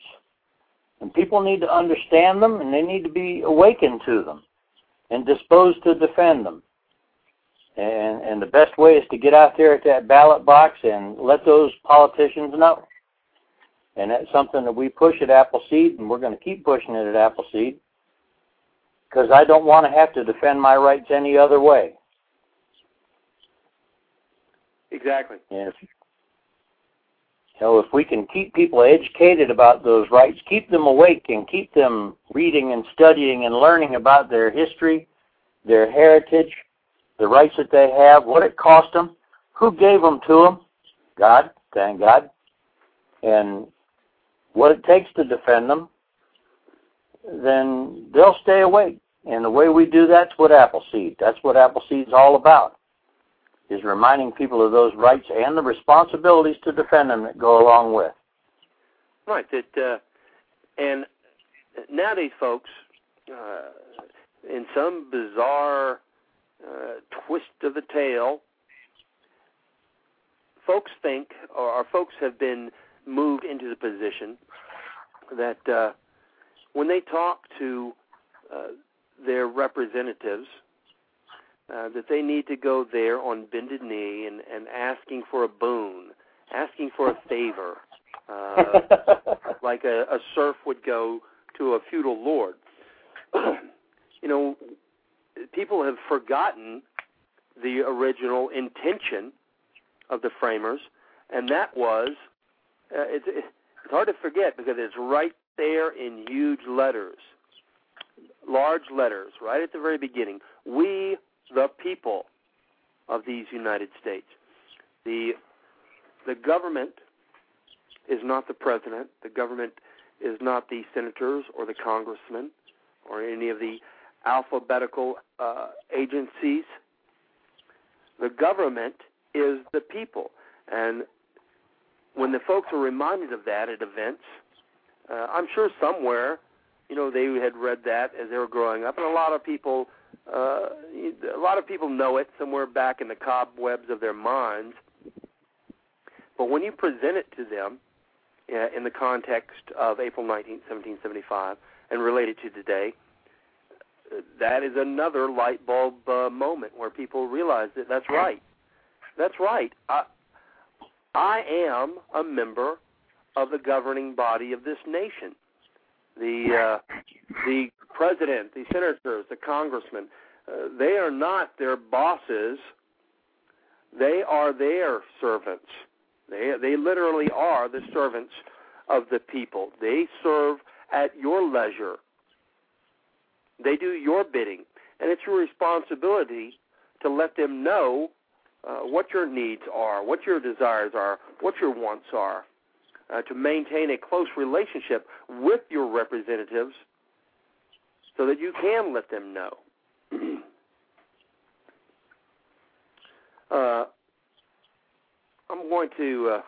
And people need to understand them, and they need to be awakened to them and disposed to defend them. And and the best way is to get out there at that ballot box and let those politicians know. And that's something that we push at Appleseed, and we're going to keep pushing it at Appleseed because I don't want to have to defend my rights any other way. Exactly. And if, know, if we can keep people educated about those rights, keep them awake, and keep them reading and studying and learning about their history, their heritage, the rights that they have, what it cost them, who gave them to them, God, thank God, and what it takes to defend them, then they'll stay awake. And the way we do that's what Appleseed. That's what Appleseed's all about. Is reminding people of those rights and the responsibilities to defend them that go along with. Right. That uh, and nowadays, folks, uh, in some bizarre uh, twist of the tail, folks think, or, or folks have been moved into the position that uh, when they talk to uh, their representatives, uh, that they need to go there on bended knee and, and asking for a boon, asking for a favor, uh, *laughs* like a, a serf would go to a feudal lord. *clears throat* you know, people have forgotten the original intention of the framers, and that was uh, it's, it's hard to forget because it's right there in huge letters, large letters, right at the very beginning. We, the people of these United States. The the government is not the president. The government is not the senators or the congressmen or any of the alphabetical uh, agencies. The government is the people, and when the folks are reminded of that at events, uh, I'm sure somewhere, you know, they had read that as they were growing up, and a lot of people, uh, a lot of people know it somewhere back in the cobwebs of their minds. But when you present it to them uh, in the context of April 19, 1775, and relate it to today, that is another light bulb uh, moment where people realize that that's right. That's right. I, I am a member of the governing body of this nation. The uh, the president, the senators, the congressmen, they are not their bosses. They are their servants. They they literally are the servants of the people. They serve at your leisure. They do your bidding, and it's your responsibility to let them know uh, what your needs are, what your desires are, what your wants are, uh, to maintain a close relationship with your representatives so that you can let them know. Uh, I'm going to uh,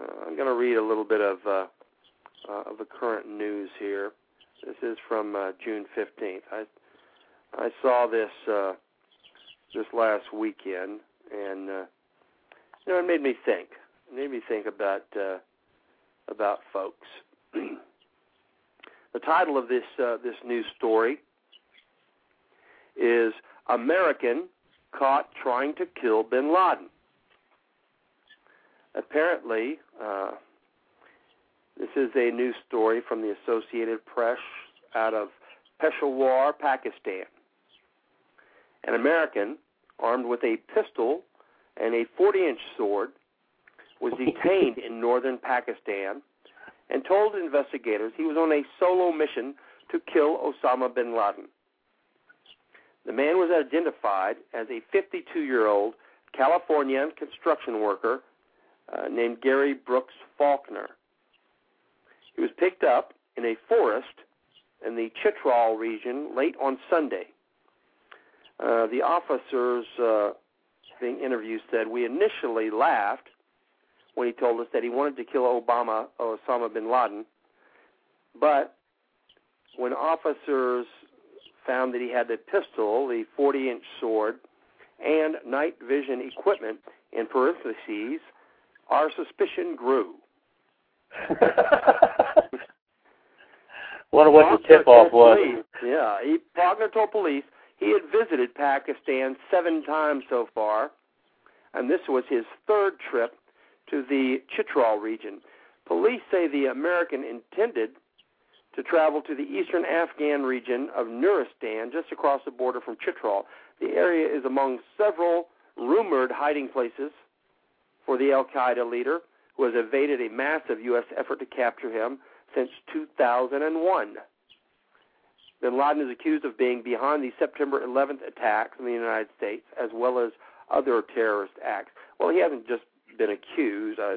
uh, I'm going to read a little bit of uh, uh, of the current news here. This is from uh, June 15th. I I saw this uh, this last weekend, and uh, you know, it made me think. It made me think about uh, about folks. *clears throat* the title of this uh, this news story is "American Caught Trying to Kill Bin Laden." Apparently, uh, this is a news story from the Associated Press out of Peshawar, Pakistan. An American, armed with a pistol and a 40 inch sword, was detained in northern Pakistan and told investigators he was on a solo mission to kill Osama bin Laden. The man was identified as a 52 year old Californian construction worker uh, named Gary Brooks Faulkner. He was picked up in a forest in the Chitral region late on Sunday. Uh, the officers uh, being interviewed said, We initially laughed when he told us that he wanted to kill Obama, or Osama bin Laden, but when officers found that he had the pistol, the 40 inch sword, and night vision equipment in parentheses, our suspicion grew. *laughs* Wonder what the tip off was. Police, yeah, he, Faulkner told police He had visited Pakistan seven times so far, and this was his third trip to the Chitral region. Police say the American intended to travel to the eastern Afghan region of Nuristan, just across the border from Chitral. The area is among several rumored hiding places for the Al Qaeda leader, who has evaded a massive U.S. effort to capture him since 2001. Bin Laden is accused of being behind the September 11th attacks in the United States, as well as other terrorist acts. Well, he hasn't just been accused. I,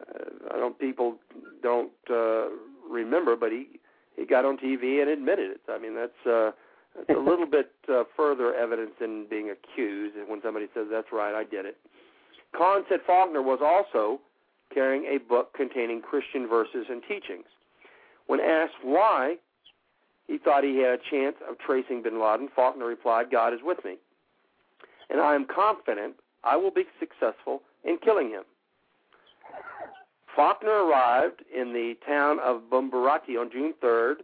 uh, I don't. People don't uh, remember, but he he got on TV and admitted it. I mean, that's uh, that's a *laughs* little bit uh, further evidence than being accused. When somebody says that's right, I did it. Khan said Faulkner was also carrying a book containing Christian verses and teachings. When asked why he thought he had a chance of tracing bin Laden, Faulkner replied, God is with me. And I am confident I will be successful in killing him. Faulkner arrived in the town of Bumbarati on June 3rd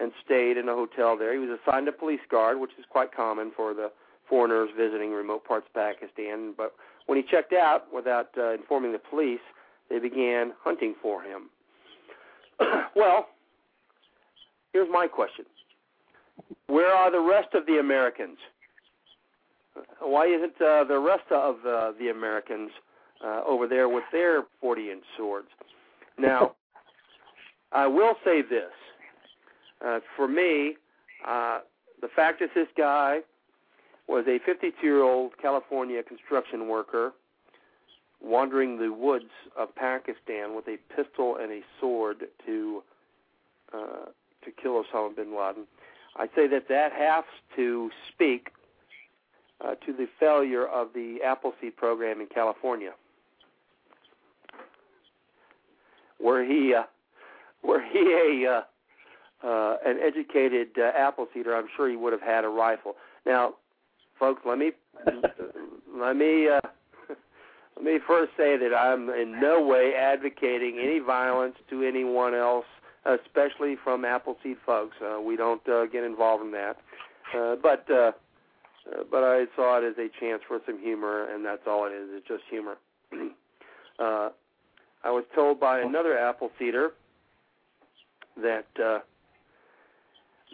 and stayed in a hotel there. He was assigned a police guard, which is quite common for the foreigners visiting remote parts of Pakistan. But when he checked out without uh, informing the police, they began hunting for him. *clears throat* well, here's my question Where are the rest of the Americans? Why isn't uh, the rest of uh, the Americans uh, over there with their 40 inch swords? Now, I will say this. Uh, for me, uh, the fact that this guy was a 52 year old California construction worker wandering the woods of Pakistan with a pistol and a sword to uh, to kill Osama bin Laden. I say that that has to speak uh, to the failure of the Appleseed program in California, where he uh, were he a uh, uh, an educated uh, Appleseeder, I'm sure he would have had a rifle. Now, folks, let me let me uh, *laughs* let me first say that I'm in no way advocating any violence to anyone else, especially from Appleseed folks. Uh, we don't uh, get involved in that. Uh, but uh, uh, but I saw it as a chance for some humor, and that's all it is. It's just humor. *clears throat* uh, I was told by another Appleseeder that uh,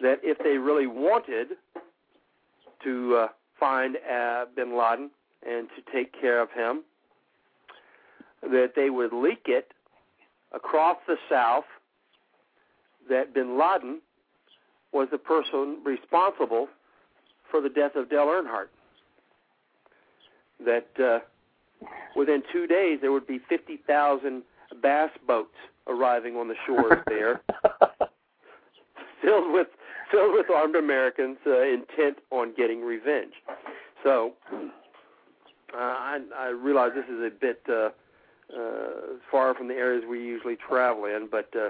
that if they really wanted to uh, find uh, Bin Laden and to take care of him, that they would leak it across the South that bin Laden was the person responsible for the death of Dale Earnhardt. That uh, within two days there would be 50,000 bass boats arriving on the shores *laughs* there, filled with filled with armed Americans uh, intent on getting revenge. So uh, I, I realize this is a bit uh, uh, far from the areas we usually travel in, but uh,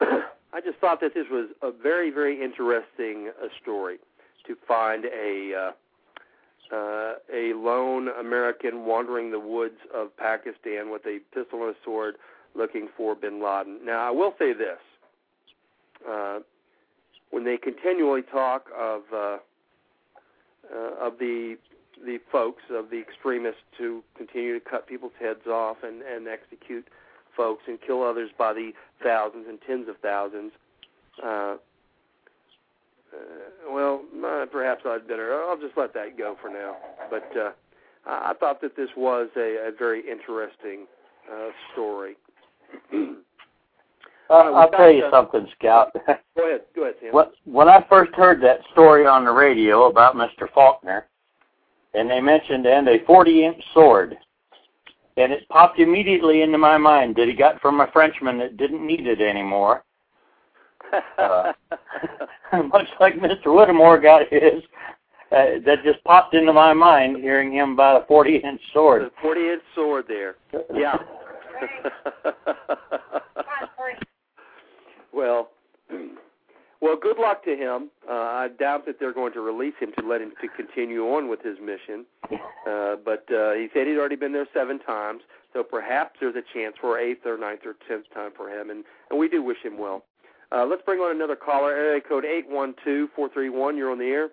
*clears throat* I just thought that this was a very, very interesting uh, story to find a uh, a lone American wandering the woods of Pakistan with a pistol and a sword, looking for Bin Laden. Now, I will say this: uh, when they continually talk of uh, uh, of the the folks of the extremists who continue to cut people's heads off and, and execute folks and kill others by the thousands and tens of thousands. Uh, uh, well, uh, perhaps I'd better. I'll just let that go for now. But uh, I, I thought that this was a, a very interesting uh, story. *clears throat* uh, I'll tell you uh, something, Scout. *laughs* go ahead. Go ahead, Sam. When I first heard that story on the radio about Mr. Faulkner, and they mentioned and a 40-inch sword, and it popped immediately into my mind that he got from a Frenchman that didn't need it anymore uh, *laughs* much like Mr. Whittemore got his. Uh, that just popped into my mind hearing him about a 40 inch sword. The 40 inch sword there. Yeah. *laughs* well, well, good luck to him. Uh, I doubt that they're going to release him to let him to continue on with his mission. *laughs* Uh, but uh, he said he'd already been there seven times, so perhaps there's a chance for eighth or ninth or tenth time for him, and, and we do wish him well. Uh, let's bring on another caller, area code eight one two four three one. You're on the air.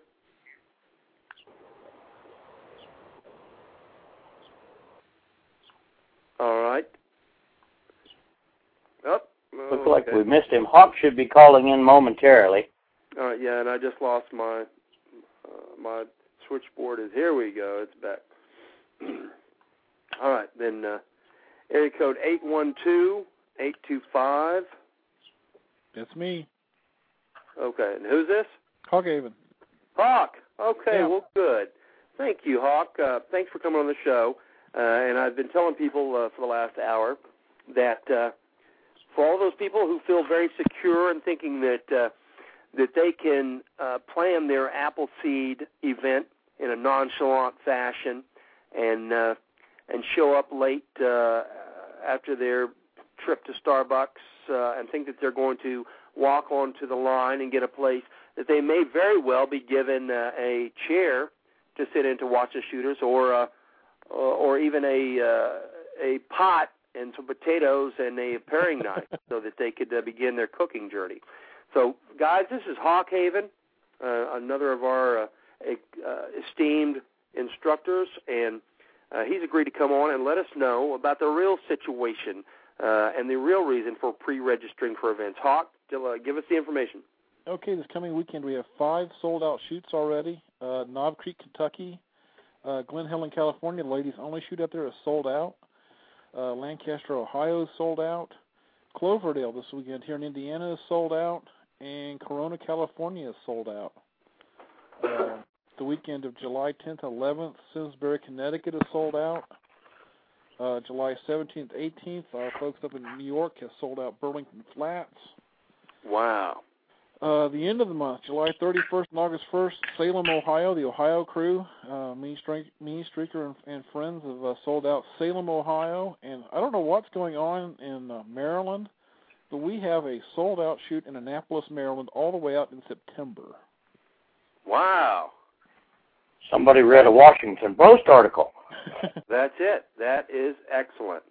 All right. Oh, Looks okay. like we missed him. Hawk should be calling in momentarily. All right, yeah, and I just lost my uh, my switchboard. Is here we go. It's back. *clears throat* All right, then uh, area code eight one two eight two five. That's me, Okay, and who's this? Hawkhaven. Hawk. Okay, Yeah. well, good. Thank you, Hawk. Uh, thanks for coming on the show. Uh, and I've been telling people uh, for the last hour that uh, for all those people who feel very secure and thinking that uh, that they can uh, plan their Appleseed event in a nonchalant fashion and uh, and show up late uh, after their trip to Starbucks uh, and think that they're going to walk onto the line and get a place that they may very well be given uh, a chair to sit in to watch the shooters, or uh, or, or even a uh, a pot and some potatoes and a paring *laughs* knife, so that they could uh, begin their cooking journey. So, guys, this is Hawkhaven, uh, another of our uh, uh, esteemed instructors, and uh, he's agreed to come on and let us know about the real situation uh, and the real reason for pre-registering for events. Hawk, uh, give us the information. Okay, this coming weekend we have five sold out shoots already. Uh, Knob Creek, Kentucky, uh, Glen Helen, California, the ladies only shoot out there is sold out. Uh, Lancaster, Ohio is sold out. Cloverdale this weekend here in Indiana is sold out, and Corona, California is sold out. Uh, the weekend of July 10th, 11th, Simsbury, Connecticut is sold out. Uh, July 17th, 18th, our folks up in New York have sold out Burlington Flats. Wow. Uh, the end of the month, July 31st and August 1st, Salem, Ohio, the Ohio crew, uh, me, Streak, me Streaker and, and friends have uh, sold out Salem, Ohio, and I don't know what's going on in uh, Maryland, but we have a sold out shoot in Annapolis, Maryland, all the way out in September. Wow. Somebody read a Washington Post article. *laughs* That's it. That is excellent.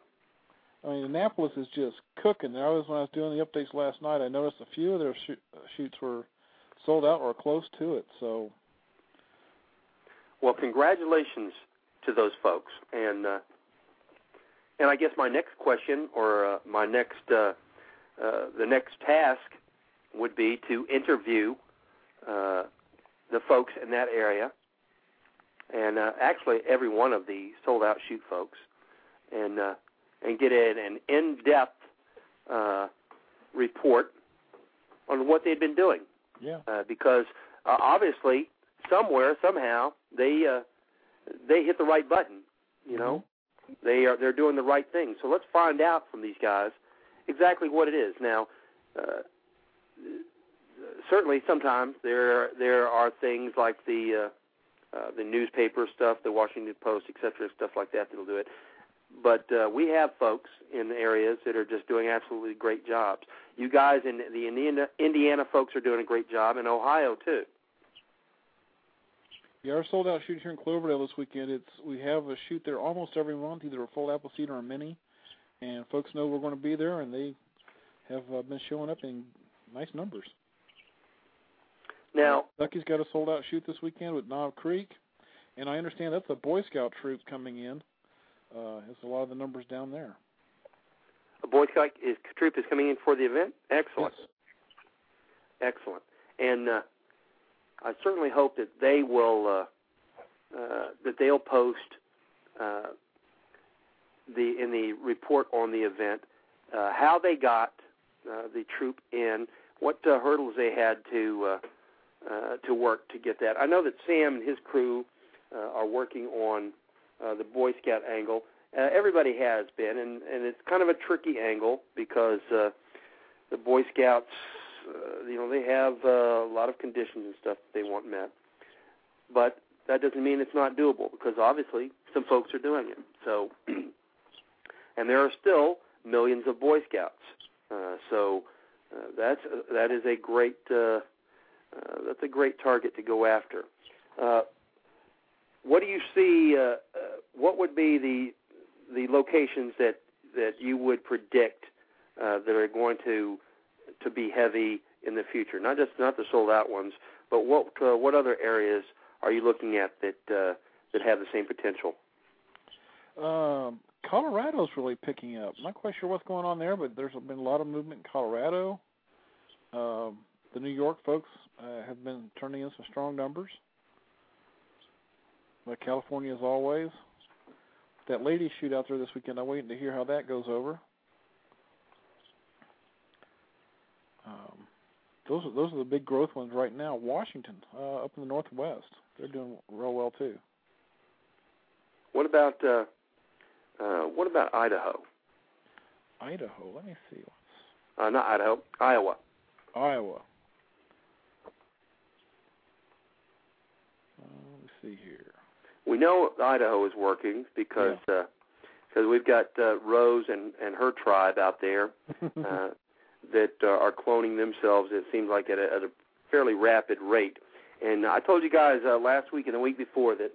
I mean, Annapolis is just cooking. I was when I was doing the updates last night. I noticed a few of their shoot, uh, shoots were sold out or close to it. So Well, congratulations to those folks. And uh, and I guess my next question or uh, my next uh, uh, the next task would be to interview uh, the folks in that area, and uh, actually every one of the sold out shoot folks, and uh, and get an, an in depth uh, report on what they've been doing yeah, uh, because uh, obviously somewhere somehow they uh, they hit the right button. You know, they are they're doing the right thing. So let's find out from these guys exactly what it is. Now, uh, certainly sometimes there there are things like the uh, uh, the newspaper stuff, the Washington Post, et cetera, stuff like that that'll do it. But uh, we have folks in the areas that are just doing absolutely great jobs. You guys in the Indiana, Indiana folks are doing a great job, in Ohio too. Yeah, our sold out shoot here in Cloverdale this weekend. It's we have a shoot there almost every month, either a full Appleseed or a mini, and folks know we're going to be there, and they have uh, been showing up in nice numbers. Now, Ducky's got a sold out shoot this weekend with Knob Creek, and I understand that's a Boy Scout troop coming in. Uh, it's a lot of the numbers down there. a Boy Scout is, troop is coming in for the event. Excellent. Yes. Excellent. And uh, I certainly hope that they will uh, uh, that they'll post uh, the in the report on the event uh, how they got uh, the troop in, what uh, hurdles they had to uh, uh, to work to get that. I know that Sam and his crew uh, are working on uh, the Boy Scout angle. Uh, everybody has been, and, and it's kind of a tricky angle because uh, the Boy Scouts, uh, you know, they have uh, a lot of conditions and stuff that they want met. But that doesn't mean it's not doable because obviously some folks are doing it. So, *clears throat* and there are still millions of Boy Scouts. Uh, so uh, that's that is a great uh, uh, that's a great target to go after. Uh, what do you see? Uh, uh, what would be the the locations that that you would predict uh, that are going to to be heavy in the future? Not just not the sold out ones, but what what other areas are you looking at that that have the same potential? Um, Colorado's really picking up. I'm not quite sure what's going on there, but there's been a lot of movement in Colorado. Um, the New York folks uh, have been turning in some strong numbers. But California, as always. That lady shoot out there this weekend. I'm waiting to hear how that goes over. Um, those are those are the big growth ones right now. Washington, uh, up in the northwest, they're doing real well too. What about uh, uh, what about Idaho? Idaho. Let me see. Uh, not Idaho, Iowa. Iowa. Uh, let me see here. We know Idaho is working because Yeah. because we've got uh, Rose and and her tribe out there *laughs* uh, that uh, are cloning themselves. It seems like at a, at a fairly rapid rate. And I told you guys uh, last week and the week before that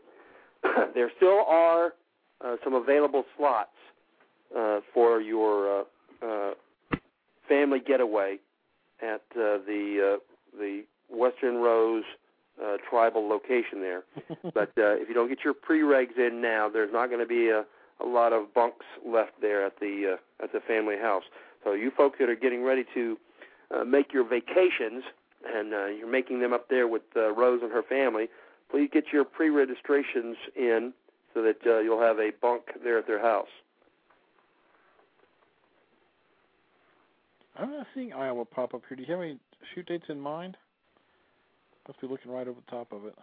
*coughs* there still are uh, some available slots uh, for your uh, uh, family getaway at uh, the uh, the Western Rose uh, tribal location there. *laughs* But uh, if you don't get your pre-regs in now, there's not going to be a, a lot of bunks left there at the uh, at the family house. So you folks that are getting ready to uh, make your vacations and uh, you're making them up there with uh, Rose and her family, please get your pre-registrations in so that uh, you'll have a bunk there at their house. I'm not seeing Iowa pop up here. Do you have any shoot dates in mind? Must be looking right over the top of it.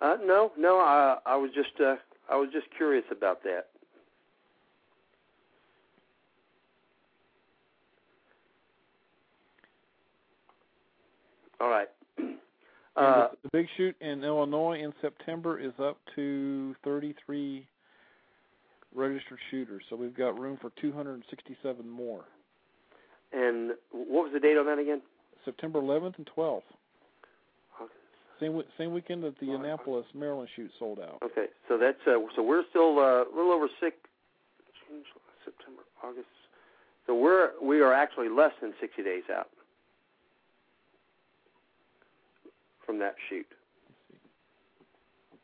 Uh, no, no, I, I was just uh, I was just curious about that. All right. *clears throat* Uh, the, the big shoot in Illinois in September is up to 33 registered shooters, so we've got room for 267 more. and what was the date on that again? September 11th and 12th. Same same weekend that the Annapolis, Maryland shoot sold out. Okay, so that's uh, so we're still uh, a little over six, September, August. So we're we are actually less than sixty days out from that shoot.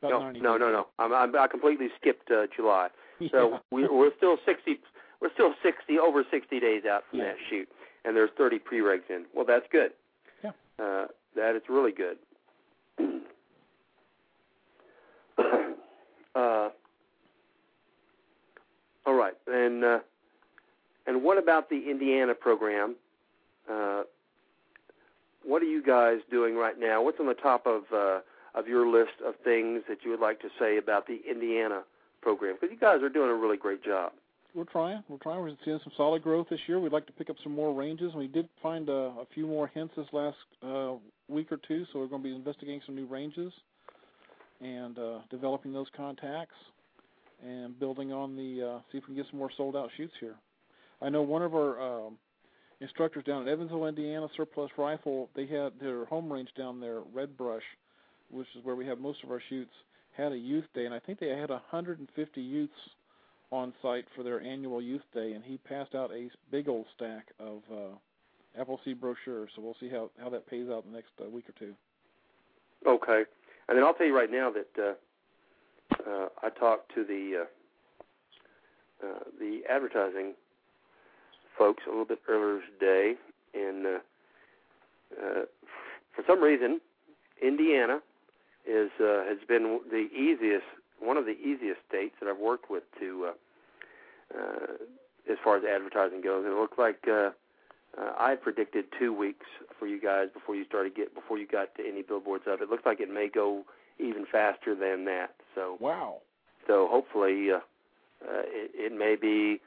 No, no, no, no. I'm, I'm, I completely skipped uh, July. *laughs* So Yeah. we, we're still sixty. We're still sixty over sixty days out from Yeah. that shoot, and there's thirty pre-regs in. Well, that's good. Yeah. Uh, that is really good. Uh, all right, and uh, and what about the Indiana program? Uh, what are you guys doing right now? What's on the top of uh, of your list of things that you would like to say about the Indiana program? Because you guys are doing a really great job. We're trying. We're trying. We're seeing some solid growth this year. We'd like to pick up some more ranges. We did find uh, a few more hints this last uh, week or two, so we're going to be investigating some new ranges and uh, developing those contacts and building on the uh, see if we can get some more sold out shoots here. I know one of our um, instructors down in Evansville, Indiana, Surplus Rifle. They had their home range down there, Red Brush, which is where we have most of our shoots. Had a youth day, and I think they had 150 youths on site for their annual youth day, and he passed out a big old stack of uh, Appleseed brochures. So we'll see how how that pays out in the next uh, week or two. Okay, and then I'll tell you right now that uh, uh, I talked to the uh, uh, the advertising folks a little bit earlier today, and uh, uh, for some reason, Indiana is uh, has been the easiest, one of the easiest states that I've worked with to, uh, uh, as far as advertising goes. And it looked like uh, uh, I had predicted two weeks for you guys before you started get before you got to any billboards up. It looks like it may go even faster than that. So Wow. so hopefully, uh, uh, it, it may be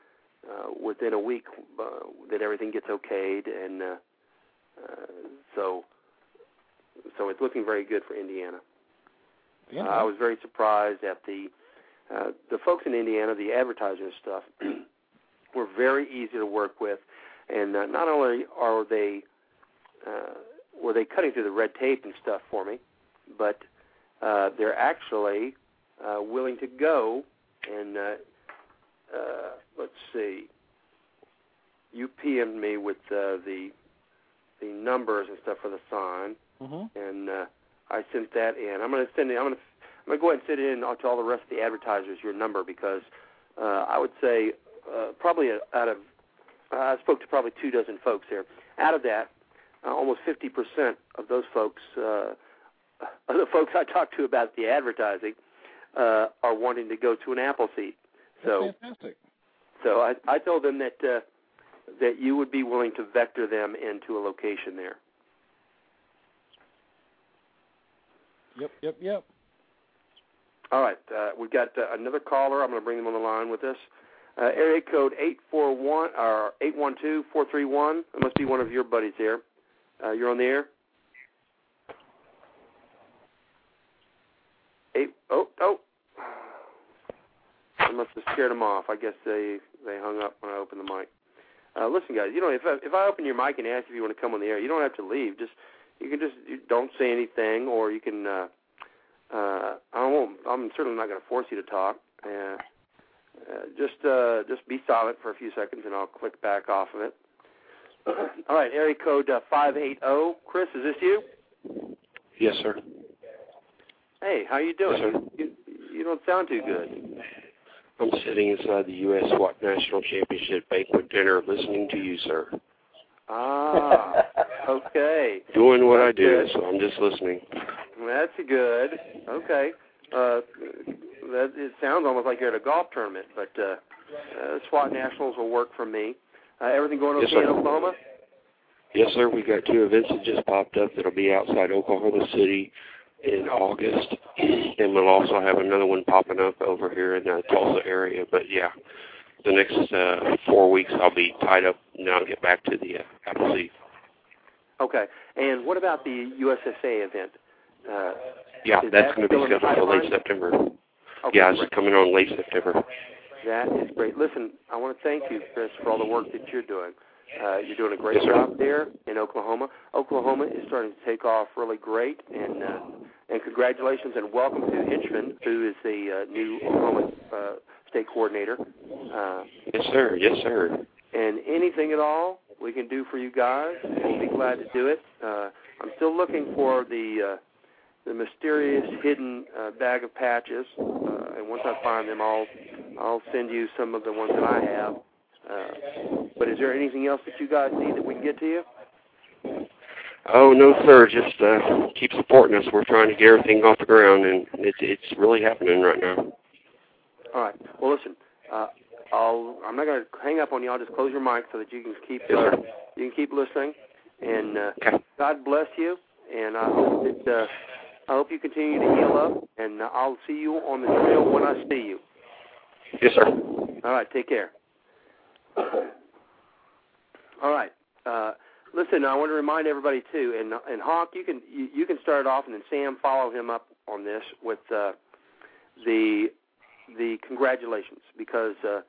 uh, within a week uh, that everything gets okayed, and uh, uh, so so it's looking very good for Indiana. Yeah. Uh, I was very surprised at the uh, the folks in Indiana, the advertisers and stuff, *clears throat* were very easy to work with, and uh, not only are they uh, were they cutting through the red tape and stuff for me, but uh, they're actually uh, willing to go and uh, uh, let's see. You PM'd me with uh, the the numbers and stuff for the sign, Mhm. and uh, I sent that in. I'm going to send it. I'm going to I'm going to go ahead and send it in to all the rest of the advertisers your number because uh, I would say uh, probably out of uh, I spoke to probably two dozen folks there. Out of that, uh, almost 50% of those folks, uh, *laughs* of the folks I talked to about the advertising, uh, are wanting to go to an Appleseed. So That's fantastic. so I, I told them that uh, that you would be willing to vector them into a location there. Yep, yep, yep. All right, uh, we've got uh, another caller. I'm going to bring them on the line with us. Uh, area code eight four one or eight one two four three one. It must be one of your buddies there. Uh, you're on the air. Eight oh oh. I must have scared them off. I guess they they hung up when I opened the mic. Uh, listen, guys. You know, if I, if I open your mic and ask if you want to come on the air, you don't have to leave. Just you can just you don't say anything, or you can. Uh, uh, I won't. I'm certainly not going to force you to talk. Uh, uh, just uh, just be silent for a few seconds, and I'll click back off of it. *clears throat* All right, area code uh, five eight zero. Chris, is this you? Yes, sir. Hey, how you doing? Yes, sir. You, you you don't sound too good. I'm sitting inside the U.S. SWAT National Championship banquet dinner listening to you, sir. Ah, *laughs* okay. Doing what I do, Good. so I'm just listening. That's good. Okay. Uh, that it sounds almost like you're at a golf tournament, but uh, uh, SWAT Nationals will work for me. Uh, everything going okay Yes, sir. in Oklahoma? Yes, sir. We've got two events that just popped up that'll be outside Oklahoma City in August, and we'll also have another one popping up over here in the Tulsa area. But yeah, the next uh, four weeks I'll be tied up, and I'll get back to the uh, Appleseed. Okay. And what about the USSA event? Uh, Yeah, that's that going to be scheduled for late? September. Okay, Yeah, it's great. coming on late September. That is great. Listen, I want to thank you, Chris, for all the work that you're doing. Uh, you're doing a great Yes, job there in Oklahoma. Oklahoma is starting to take off really great, and uh, and congratulations and welcome to Hinchman, who is the uh, new Oklahoma uh, state coordinator. Uh, Yes, sir. Yes, sir. and anything at all we can do for you guys, we'll be glad to do it. Uh, I'm still looking for the uh, the mysterious hidden uh, bag of patches, uh, and once I find them, I'll I'll send you some of the ones that I have. Uh, but is there anything else that you guys need that we can get to you? Oh no, sir. Just uh, keep supporting us. We're trying to get everything off the ground, and it's it's really happening right now. All right. Well, listen. Uh, I'll. I'm not going to hang up on you. I'll just close your mic so that you can keep. Yes, uh, you can keep listening. And uh, Okay. God bless you. And I hope that uh, I hope you continue to heal up. And I'll see you on the trail when I see you. Yes, sir. All right. Take care. All right. Uh, listen, I want to remind everybody too, and and Hawk, you can you, you can start off, and then Sam follow him up on this with uh, the the congratulations because uh,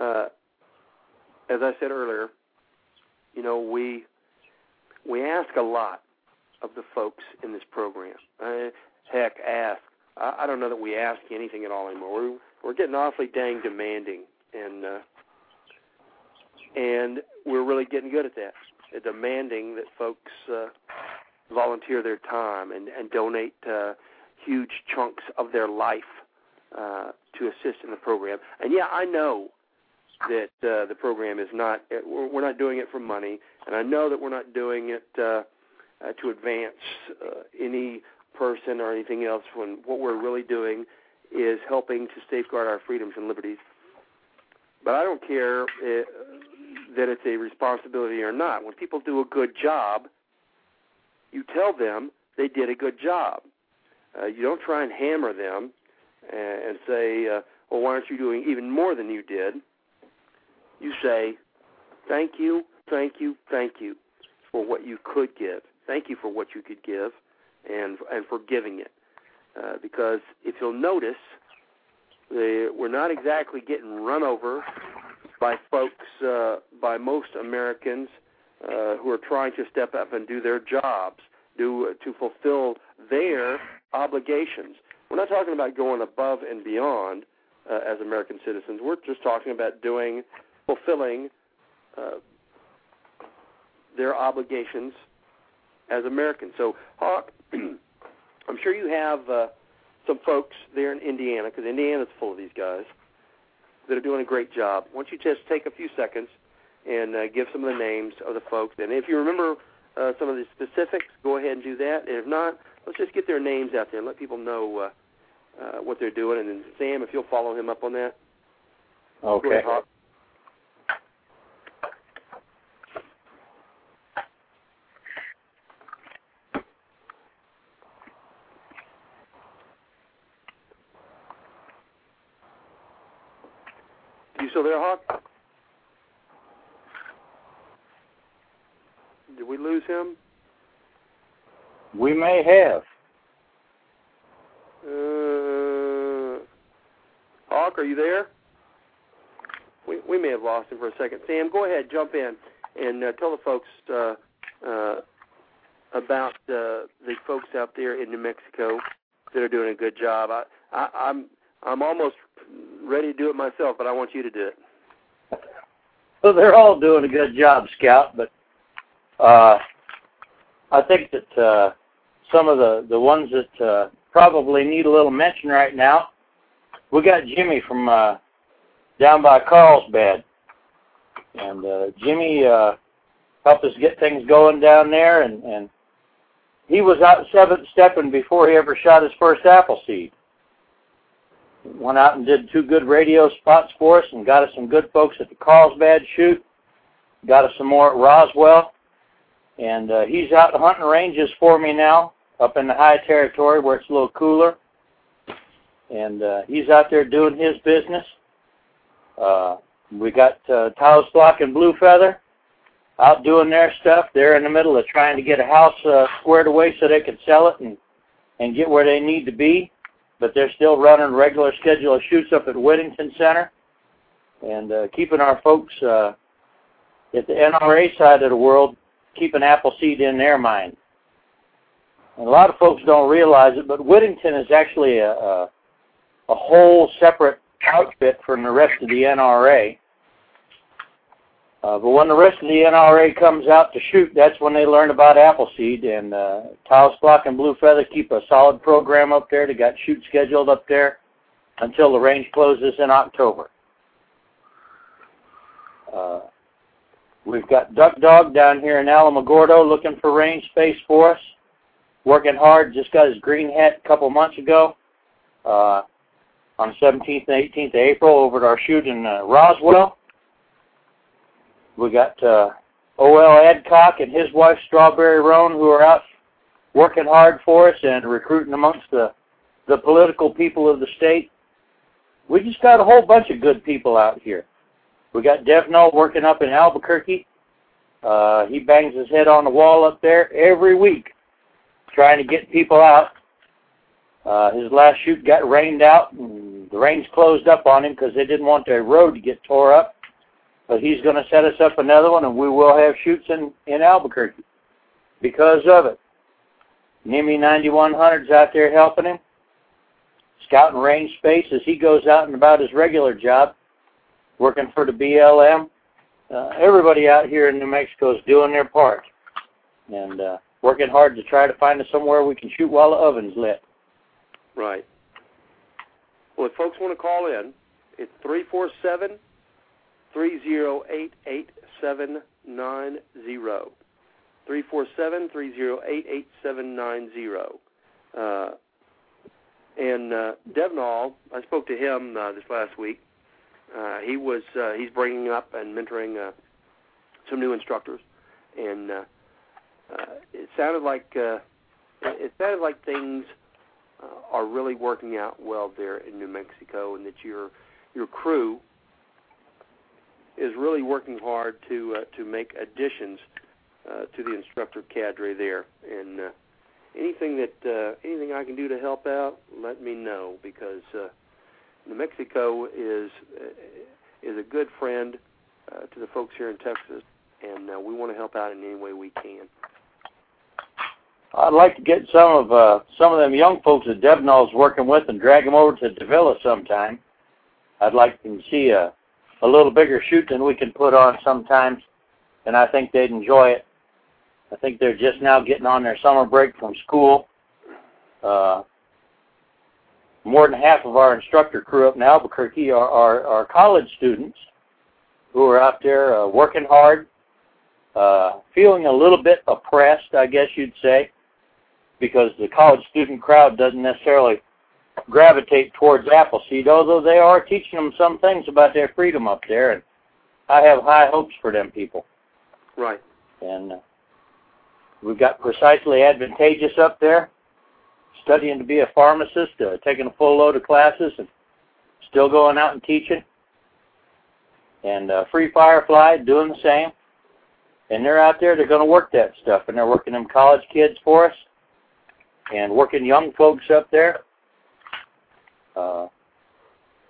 uh, as I said earlier, you know we we ask a lot of the folks in this program. Uh, heck, ask. I, I don't know that we ask anything at all anymore. We're we're getting awfully dang demanding, and uh, and we're really getting good at that. At demanding that folks uh, volunteer their time and and donate uh, huge chunks of their life uh, to assist in the program. And yeah, I know that uh, the program is not. We're not doing it for money, and I know that we're not doing it uh, uh, to advance uh, any person or anything else. When what we're really doing is helping to safeguard our freedoms and liberties. But I don't care uh, that it's a responsibility or not. When people do a good job, you tell them they did a good job. Uh, you don't try and hammer them and, and say, uh, "Well, why aren't you doing even more than you did?" You say, "Thank you, thank you, thank you for what you could give. Thank you for what you could give, and and for giving it." Uh, because if you'll notice, the, we're not exactly getting run over by folks, uh, by most Americans uh, who are trying to step up and do their jobs, do to fulfill their obligations. We're not talking about going above and beyond uh, as American citizens. We're just talking about doing, fulfilling uh, their obligations as Americans. So, Hawk, *clears throat* I'm sure you have uh, some folks there in Indiana, because Indiana's full of these guys, that are doing a great job. Why don't you just take a few seconds and uh, give some of the names of the folks? And if you remember uh, some of the specifics, go ahead and do that. And if not, let's just get their names out there and let people know uh, uh, what they're doing. And then Sam, if you'll follow him up on that. Okay. Ahead, Hawk. There, Hawk? Did we lose him? We may have. Uh, Hawk, are you there? We we may have lost him for a second. Sam, go ahead, jump in, and uh, tell the folks uh, uh, about uh, the folks out there in New Mexico that are doing a good job. I, I I'm I'm almost ready to do it myself, but I want you to do it. Well, they're all doing a good job, Scout, but uh, I think that uh, some of the, the ones that uh, probably need a little mention right now, we got Jimmy from uh, down by Carlsbad. And uh, Jimmy uh, helped us get things going down there, and, and he was out seventh stepping before he ever shot his first Appleseed. Went out and did two good radio spots for us and got us some good folks at the Carlsbad shoot. Got us some more at Roswell. And uh, he's out hunting ranges for me now up in the high territory where it's a little cooler. And uh, he's out there doing his business. Uh, we got uh, Taos Block and Blue Feather out doing their stuff. They're in the middle of trying to get a house uh, squared away so they can sell it and, and get where they need to be but they're still running regular schedule of shoots up at Whittington Center and uh, keeping our folks uh, at the NRA side of the world keeping Appleseed in their mind. And a lot of folks don't realize it, but Whittington is actually a, a, a whole separate outfit from the rest of the NRA. Uh, but when the rest of the NRA comes out to shoot, that's when they learn about Appleseed. And uh, Taos Block and Blue Feather keep a solid program up there. They got shoot scheduled up there until the range closes in October. Uh, we've got Duck Dog down here in Alamogordo looking for range space for us. Working hard. Just got his green hat a couple months ago. Uh, on the 17th and 18th of April over at our shoot in uh, Roswell. We got uh, O.L. Adcock and his wife Strawberry Roan who are out working hard for us and recruiting amongst the the political people of the state. We just got a whole bunch of good people out here. We got Devno working up in Albuquerque. Uh, he bangs his head on the wall up there every week, trying to get people out. Uh, his last shoot got rained out, and the rains closed up on him because they didn't want their road to get tore up. But he's going to set us up another one, and we will have shoots in, in Albuquerque because of it. NIMI 9100's out there helping him, scouting range space as he goes out and about his regular job, working for the BLM. Uh, everybody out here in New Mexico is doing their part and uh, working hard to try to find us somewhere we can shoot while the oven's lit. Right. Well, if folks want to call in, it's three four seven three zero eight eight seven nine zero. Three four seven three zero eight eight seven nine zero. Uh, and uh, Devnall, I spoke to him uh, this last week. Uh, he was uh, he's bringing up and mentoring uh, some new instructors, and uh, uh, it sounded like uh, it sounded like things uh, are really working out well there in New Mexico, and that your your crew is really working hard to uh, to make additions uh, to the instructor cadre there. And uh, anything that uh, anything I can do to help out, let me know because uh, New Mexico is uh, is a good friend uh, to the folks here in Texas, and uh, we want to help out in any way we can. I'd like to get some of uh, some of them young folks that Devnall's working with and drag them over to Davilla sometime. I'd like to see a a little bigger shoot than we can put on sometimes, and I think they'd enjoy it. I think they're just now getting on their summer break from school. Uh, more than half of our instructor crew up in Albuquerque are, are, are college students who are out there uh, working hard, uh, feeling a little bit oppressed, I guess you'd say, because the college student crowd doesn't necessarily gravitate towards Appleseed, although they are teaching them some things about their freedom up there, and I have high hopes for them people. Right. And uh, we've got precisely advantageous up there, studying to be a pharmacist, uh, taking a full load of classes, and still going out and teaching. And uh, Free Firefly doing the same. And they're out there, they're going to work that stuff, and they're working them college kids for us, and working young folks up there. Uh,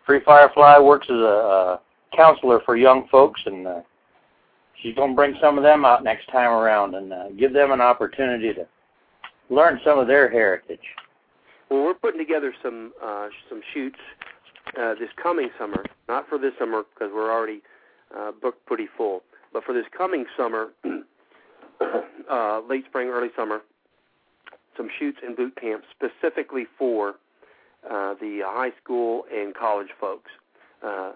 Free Firefly works as a, a counselor for young folks, and uh, she's going to bring some of them out next time around and uh, give them an opportunity to learn some of their heritage. Well, we're putting together some uh, some shoots uh, this coming summer. Not for this summer because we're already uh, booked pretty full, but for this coming summer, *coughs* uh, late spring, early summer, some shoots and boot camps specifically for uh, the high school and college folks. Uh,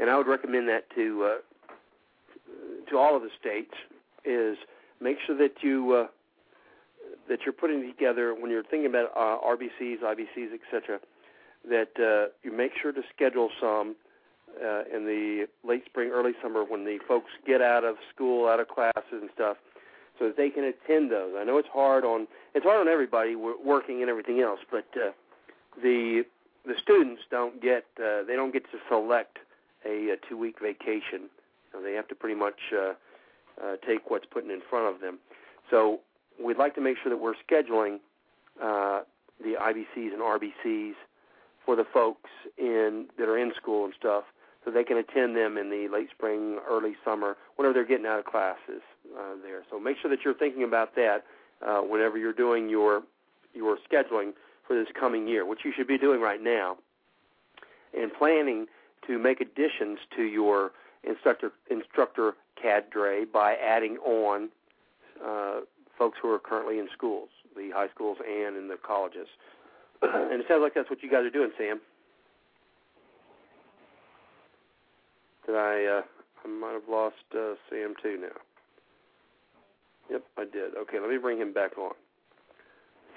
and I would recommend that to uh, to all of the states is make sure that you uh, that you're putting together when you're thinking about uh, RBCs, IBCs, etc. That you make sure to schedule some in the late spring, early summer when the folks get out of school, out of classes and stuff, so that they can attend those. I know it's hard on it's hard on everybody working and everything else, but the the students don't get uh, they don't get to select a, a two week vacation. So they have to pretty much uh, uh, take what's put in front of them. So we'd like to make sure that we're scheduling uh, the IBCs and RBCs for the folks in that are in school and stuff, so they can attend them in the late spring, early summer, whenever they're getting out of classes uh, there. So make sure that you're thinking about that uh, whenever you're doing your your scheduling for this coming year, which you should be doing right now, and planning to make additions to your instructor instructor cadre by adding on uh, folks who are currently in schools, the high schools and in the colleges. *clears throat* and it sounds like that's what you guys are doing, Sam. Did I? Uh, I might have lost uh, Sam too now. Yep, I did. Okay, let me bring him back on.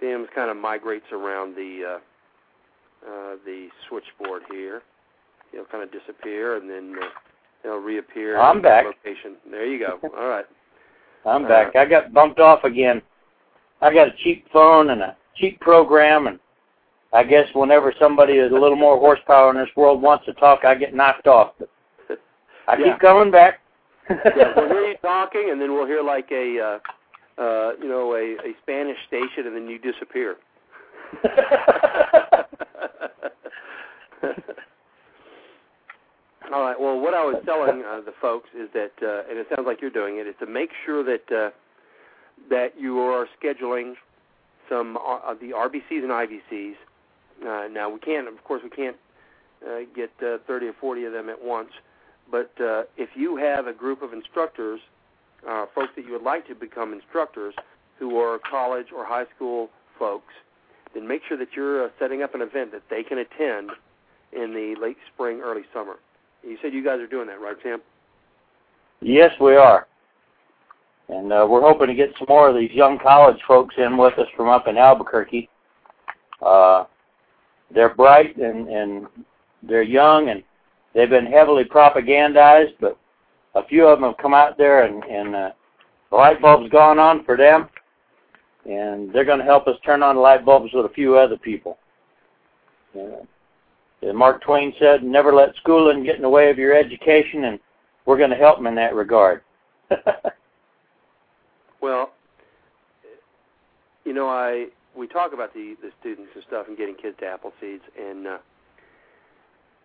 Sam kind of migrates around the uh, uh, the switchboard here. He'll kind of disappear and then uh, he'll reappear. I'm back. Location. There you go. All right. I'm back. I got bumped off again. I got a cheap phone and a cheap program, and I guess whenever somebody is a little more horsepower in this world wants to talk, I get knocked off. But *laughs* I yeah. keep coming back. yeah, we'll hear you talking, and then we'll hear like a, uh, uh, you know, a, a Spanish station, and then you disappear. *laughs* All right. Well, what I was telling uh, the folks is that, uh, and it sounds like you're doing it, is to make sure that uh, that you are scheduling some uh, the RBCs and IBCs. Uh, now we can't, of course, we can't uh, get uh, 30 or 40 of them at once. But uh, if you have a group of instructors, uh, folks that you would like to become instructors, who are college or high school folks, then make sure that you're uh, setting up an event that they can attend in the late spring, early summer. You said you guys are doing that, right, Sam? Yes, we are. And uh, we're hoping to get some more of these young college folks in with us from up in Albuquerque. Uh, they're bright and, and they're young and they've been heavily propagandized, but a few of them have come out there and, and uh, the light bulb's gone on for them, and they're going to help us turn on light bulbs with a few other people. Uh, Mark Twain said, never let schooling get in the way of your education, and we're going to help them in that regard. *laughs* well, you know, I we talk about the the students and stuff and getting kids to Appleseeds, and uh,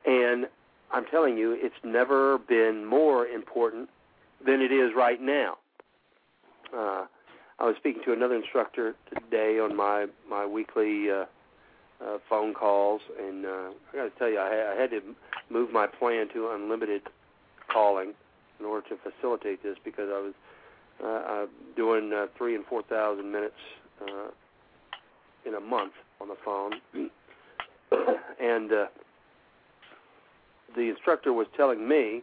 and I'm telling you, it's never been more important than it is right now. Uh, I was speaking to another instructor today on my my weekly uh, uh, phone calls, and uh, I got to tell you, I, I had to move my plan to unlimited calling in order to facilitate this because I was uh, uh, doing uh, three and four thousand minutes uh, in a month on the phone, *clears throat* and uh, the instructor was telling me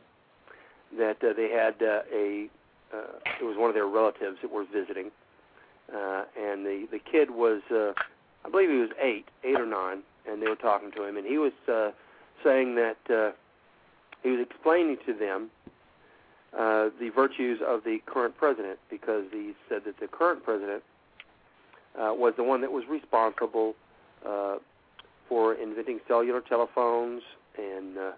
that uh, they had uh, a uh, it was one of their relatives that were visiting, uh, and the the kid was uh, I believe he was eight, eight or nine, and they were talking to him, and he was uh, saying that uh, he was explaining to them uh, the virtues of the current president because he said that the current president uh, was the one that was responsible uh, for inventing cellular telephones and uh,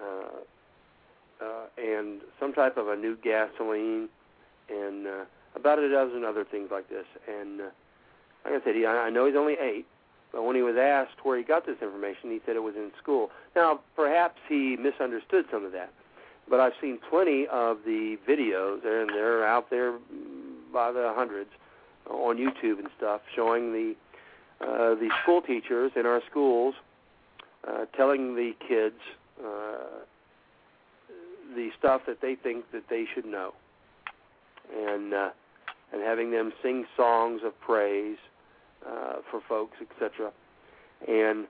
uh, uh, and some type of a new gasoline and uh, about a dozen other things like this. And uh, like I said, he, I know he's only eight, but when he was asked where he got this information, he said it was in school. Now, perhaps he misunderstood some of that, but I've seen plenty of the videos, and they're out there by the hundreds on YouTube and stuff, showing the uh, the school teachers in our schools uh, telling the kids uh, the stuff that they think that they should know, and uh, and having them sing songs of praise uh, for folks, etc. And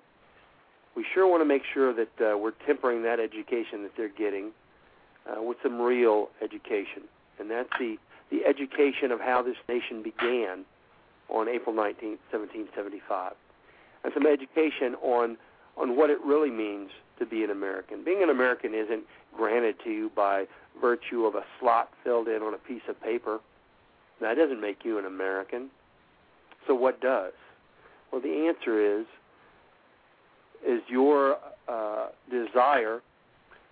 we sure want to make sure that uh, we're tempering that education that they're getting uh, with some real education, and that's the the education of how this nation began on April 19, 1775, and some education on on what it really means to be an American. Being an American isn't granted to you by virtue of a slot filled in on a piece of paper. That doesn't make you an American. So what does? Well, the answer is is your uh, desire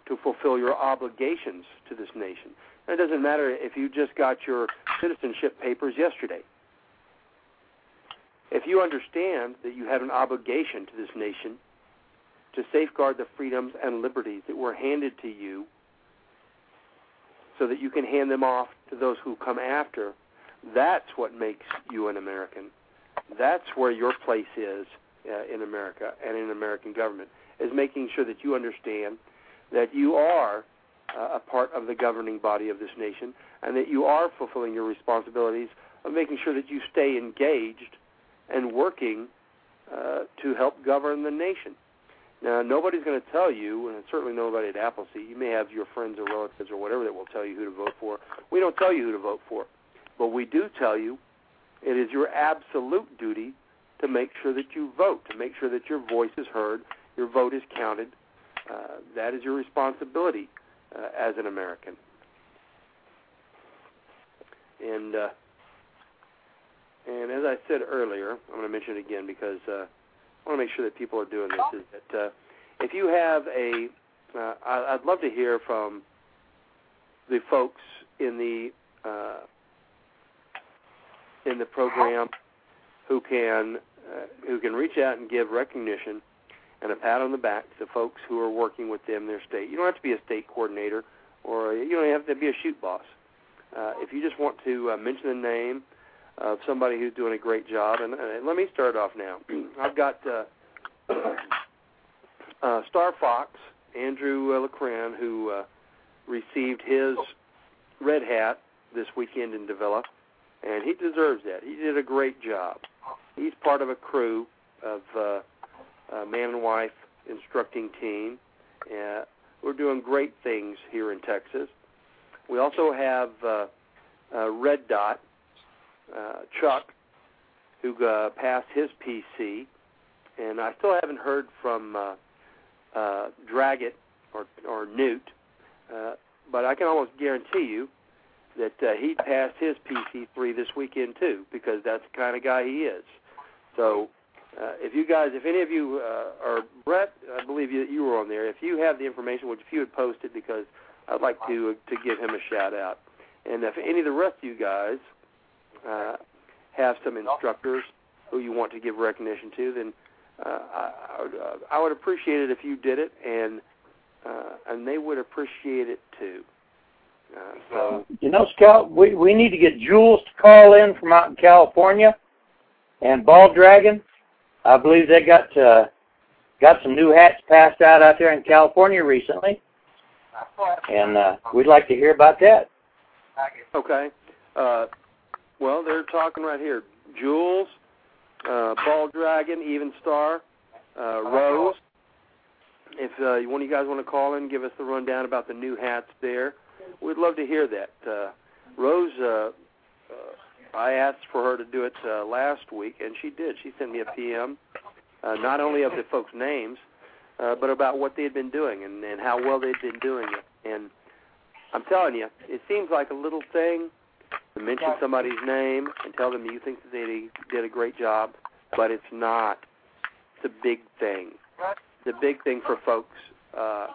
to fulfill your obligations to this nation. And it doesn't matter if you just got your citizenship papers yesterday. If you understand that you have an obligation to this nation to safeguard the freedoms and liberties that were handed to you so that you can hand them off to those who come after, that's what makes you an American. That's where your place is uh, in America and in American government, is making sure that you understand that you are uh, a part of the governing body of this nation and that you are fulfilling your responsibilities of making sure that you stay engaged and working uh, to help govern the nation. Now, nobody's going to tell you, and certainly nobody at Appleseed. You may have your friends or relatives or whatever that will tell you who to vote for. We don't tell you who to vote for, but we do tell you it is your absolute duty to make sure that you vote, to make sure that your voice is heard, your vote is counted. Uh, that is your responsibility uh, as an American. And uh, and as I said earlier, I'm going to mention it again because uh, I want to make sure that people are doing this. Is that uh, if you have a, uh, I'd love to hear from the folks in the uh, in the program who can uh, who can reach out and give recognition and a pat on the back to folks who are working with them in their state. You don't have to be a state coordinator or you don't have to be a shoot boss. Uh, if you just want to uh, mention the name of somebody who's doing a great job, and, and let me start off now. *clears throat* I've got uh, *clears throat* uh, Star Fox, Andrew uh, LeCran, who uh, received his red hat this weekend in Davilla, and he deserves that. He did a great job. He's part of a crew of uh, a man and wife instructing team. Uh, we're doing great things here in Texas. We also have uh, uh, Red Dot, uh, Chuck, who uh, passed his PC, and I still haven't heard from uh, uh, Draggett or or Newt, uh, but I can almost guarantee you that uh, he passed his PC3 this weekend too, because that's the kind of guy he is. So, uh, if you guys, if any of you uh, are Brett, I believe you you were on there. If you have the information, would if you would post it, because I'd like to uh, to give him a shout out. And if any of the rest of you guys uh, have some instructors who you want to give recognition to, then uh, I, I, would, uh, I would appreciate it if you did it, and uh, and they would appreciate it too. Uh, so you know, Scout, we we need to get Jules to call in from out in California, and Ball Dragon. I believe they got uh, got some new hats passed out out there in California recently, and uh, we'd like to hear about that. Okay. Uh, well, they're talking right here. Jules, uh, Ball Dragon, Even Star, uh, Rose, If uh, one of you guys want to call in, give us the rundown about the new hats there, we'd love to hear that. Uh, Rose, uh, uh, I asked for her to do it uh, last week, and she did. She sent me a PM, uh, not only of the folks' names, uh, but about what they had been doing and, and how well they'd been doing it. And I'm telling you, it seems like a little thing mention somebody's name and tell them you think that they did a great job, but it's not. It's a big thing. It's a big thing for folks uh,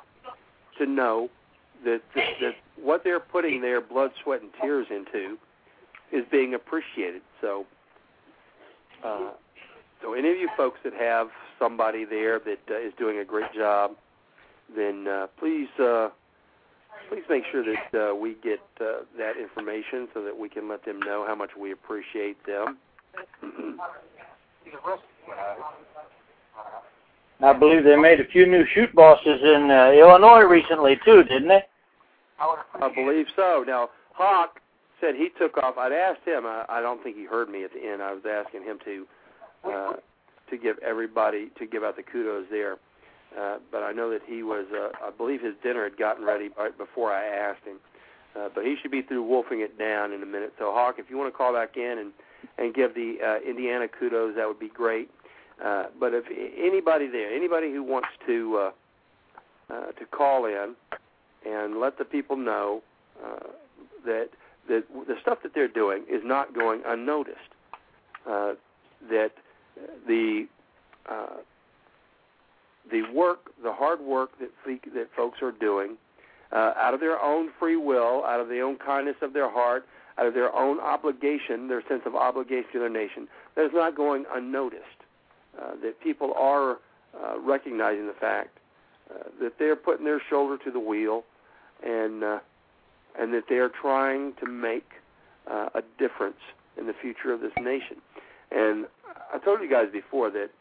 to know that, that, that what they're putting their blood, sweat, and tears into is being appreciated. So, uh, so any of you folks that have somebody there that uh, is doing a great job, then uh, please uh, please make sure that uh, we get uh, that information so that we can let them know how much we appreciate them. I believe they made a few new shoot bosses in uh, Illinois recently too, didn't they? I believe so. Now Hawk said he took off. I'd asked him. I, I don't think he heard me at the end. I was asking him to uh, to give everybody to give out the kudos there. Uh, but I know that he was. Uh, I believe his dinner had gotten ready right before I asked him. Uh, but he should be through wolfing it down in a minute. So Hawk, if you want to call back in and and give the uh, Indiana kudos, that would be great. Uh, but if anybody there, anybody who wants to uh, uh, to call in and let the people know uh, that that the stuff that they're doing is not going unnoticed. Uh, that the uh, the work, the hard work that that folks are doing, uh, out of their own free will, out of their own kindness of their heart, out of their own obligation, their sense of obligation to their nation, that is not going unnoticed. Uh, that people are uh, recognizing the fact uh, that they're putting their shoulder to the wheel, and uh, and that they are trying to make uh, a difference in the future of this nation. And I told you guys before that,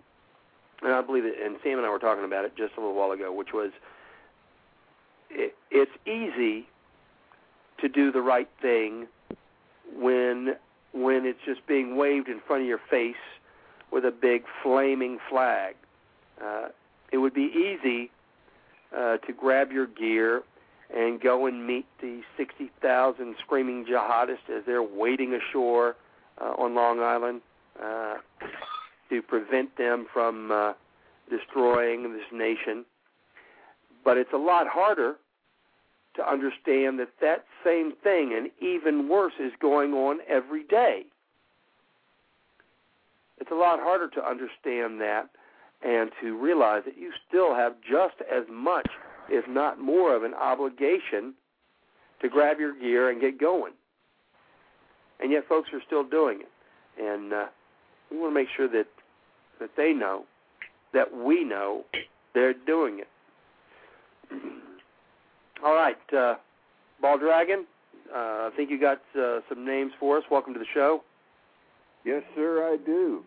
and I believe it, and Sam and I were talking about it just a little while ago, which was it, it's easy to do the right thing when when it's just being waved in front of your face with a big flaming flag. Uh, it would be easy uh, to grab your gear and go and meet the 60,000 screaming jihadists as they're wading ashore uh, on Long Island uh, to prevent them from uh, destroying this nation. But it's a lot harder to understand that that same thing and even worse is going on every day. It's a lot harder to understand that and to realize that you still have just as much if not more, of an obligation to grab your gear and get going. And yet, folks are still doing it, and uh, we want to make sure that that they know that we know they're doing it. *clears throat* All right, uh, Ball Dragon. Uh, I think you got uh, some names for us. Welcome to the show. Yes, sir, I do.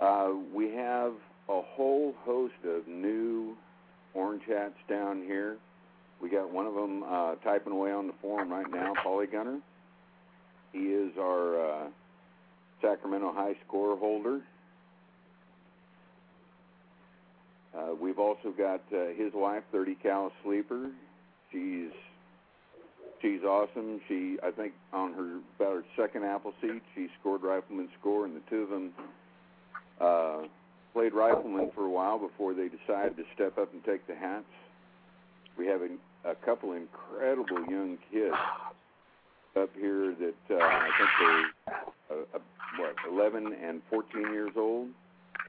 Uh, we have a whole host of new orange hats down here. We got one of them uh, typing away on the forum right now, Polly Gunner. He is our uh, Sacramento High score holder. Uh, we've also got uh, his wife, 30 Cal Sleeper. She's she's awesome. She I think on her about her second Appleseed, she scored rifleman score, and the two of them uh, played rifleman for a while before they decided to step up and take the hats. We have a, a couple incredible young kids up here that uh, I think they're uh, uh, what 11 and 14 years old.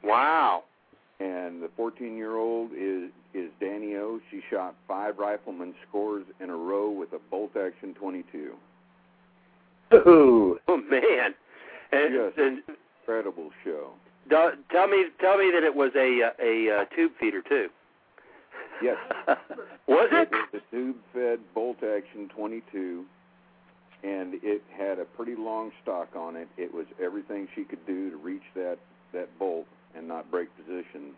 Wow. And the 14 year old is is Danny O. She shot five rifleman scores in a row with a bolt action 22. Ooh. Oh man. And, Yes. and Incredible show. do, tell me tell me that it was a uh, a uh, tube feeder too. Yes. *laughs* was it? was a tube fed bolt action 22 and it had a pretty long stock on it. It was everything she could do to reach that that bolt and not break position.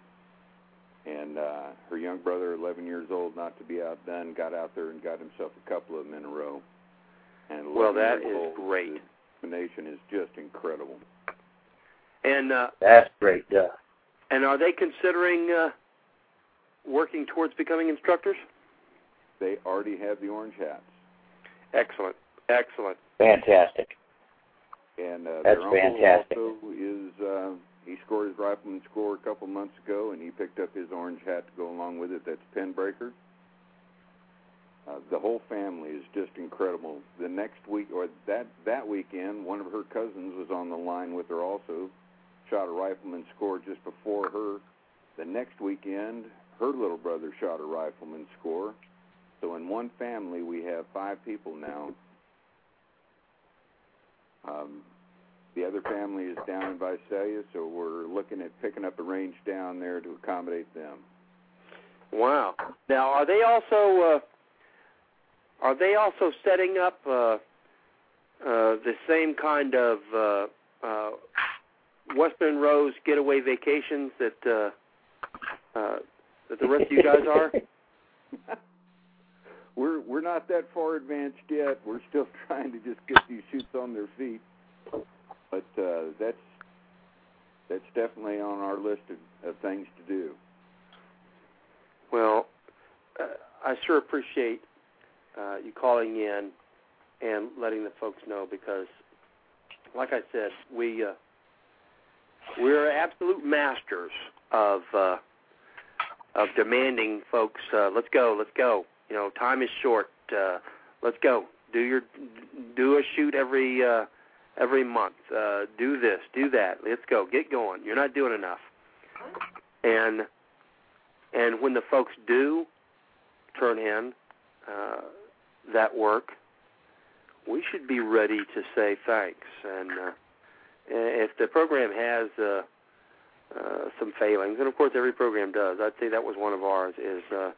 And uh, her young brother, 11 years old, not to be outdone, got out there and got himself a couple of them in a row. And Well, 11 that years is old, great. The combination is just incredible. And uh, That's great. Uh, and are they considering uh, working towards becoming instructors? They already have the orange hats. Excellent, excellent. Fantastic. And uh, That's fantastic. also is uh, he scored his rifleman score a couple months ago, and he picked up his orange hat to go along with it. That's Pinbreaker. Uh, the whole family is just incredible. The next week, or that that weekend, one of her cousins was on the line with her also, shot a rifleman score just before her. The next weekend, her little brother shot a rifleman score. So in one family, we have five people now. Um, the other family is down in Visalia, so we're looking at picking up a range down there to accommodate them. Wow. Now, are they also uh, are they also setting up uh, uh, the same kind of uh, uh, Western Rose getaway vacations that uh, uh, that the rest of you guys are? *laughs* we're we're not that far advanced yet. We're still *laughs* trying to just get these shoots on their feet. But uh, that's that's definitely on our list of, of things to do. Well, uh, I sure appreciate uh, you calling in and letting the folks know because, like I said, we uh, we're absolute masters of uh, of demanding folks. Uh, let's go, let's go. You know, time is short. Uh, let's go. Do your do a shoot every uh, every month. Uh, do this, do that. Let's go. Get going. You're not doing enough. And and when the folks do turn in uh, that work, we should be ready to say thanks. And uh, if the program has uh, uh, some failings, and of course every program does, I'd say that was one of ours. Is uh,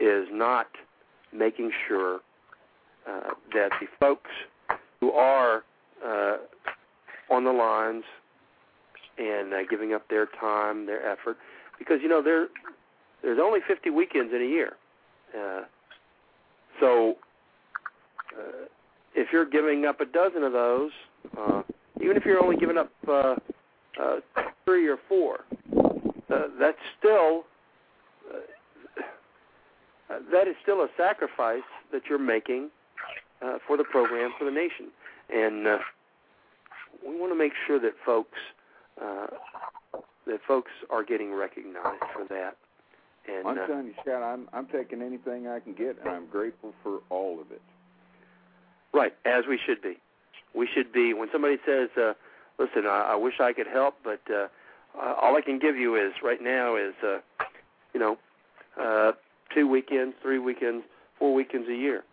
is not making sure uh, that the folks who are uh, on the lines and uh, giving up their time, their effort, because you know there there's only 50 weekends in a year. Uh, so uh, if you're giving up a dozen of those, uh, even if you're only giving up uh, uh, three or four, uh, that's still uh, that is still a sacrifice that you're making uh, for the program for the nation, and uh, we want to make sure that folks uh, that folks are getting recognized for that. And I'm uh, telling you, Scott, I'm I'm taking anything I can get, and I'm grateful for all of it. Right, as we should be. We should be. When somebody says, uh, "Listen, I, I wish I could help, but uh, uh, all I can give you is right now is, uh, you know, uh, two weekends, three weekends, four weekends a year,"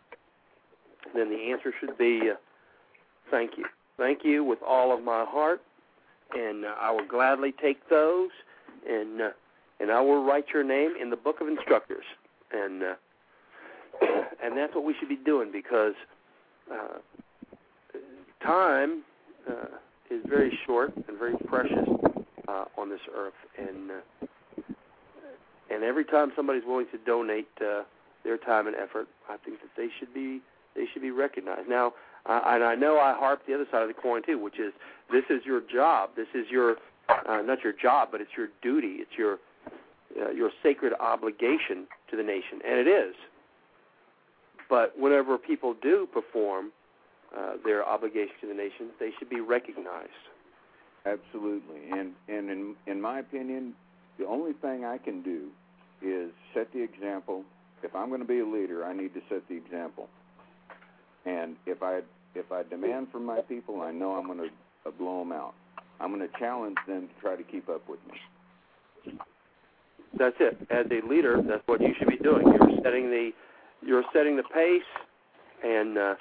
then the answer should be, uh, "Thank you, thank you with all of my heart, and uh, I will gladly take those, and uh, and I will write your name in the book of instructors." And uh, *coughs* and that's what we should be doing because uh, time uh, is very short and very precious uh, on this earth, and uh, and every time somebody's willing to donate uh, their time and effort, I think that they should be they should be recognized. Now, and I know I harp the other side of the coin too, which is this is your job, this is your uh, not your job, but it's your duty, it's your uh, your sacred obligation to the nation, and it is. But whenever people do perform uh, their obligation to the nation, they should be recognized. Absolutely, and and in in my opinion, the only thing I can do is set the example. If I'm going to be a leader, I need to set the example. And if I if I demand from my people, I know I'm going to uh, blow them out. I'm going to challenge them to try to keep up with me. That's it. As a leader, that's what you should be doing. You're setting the you're setting the pace, and uh,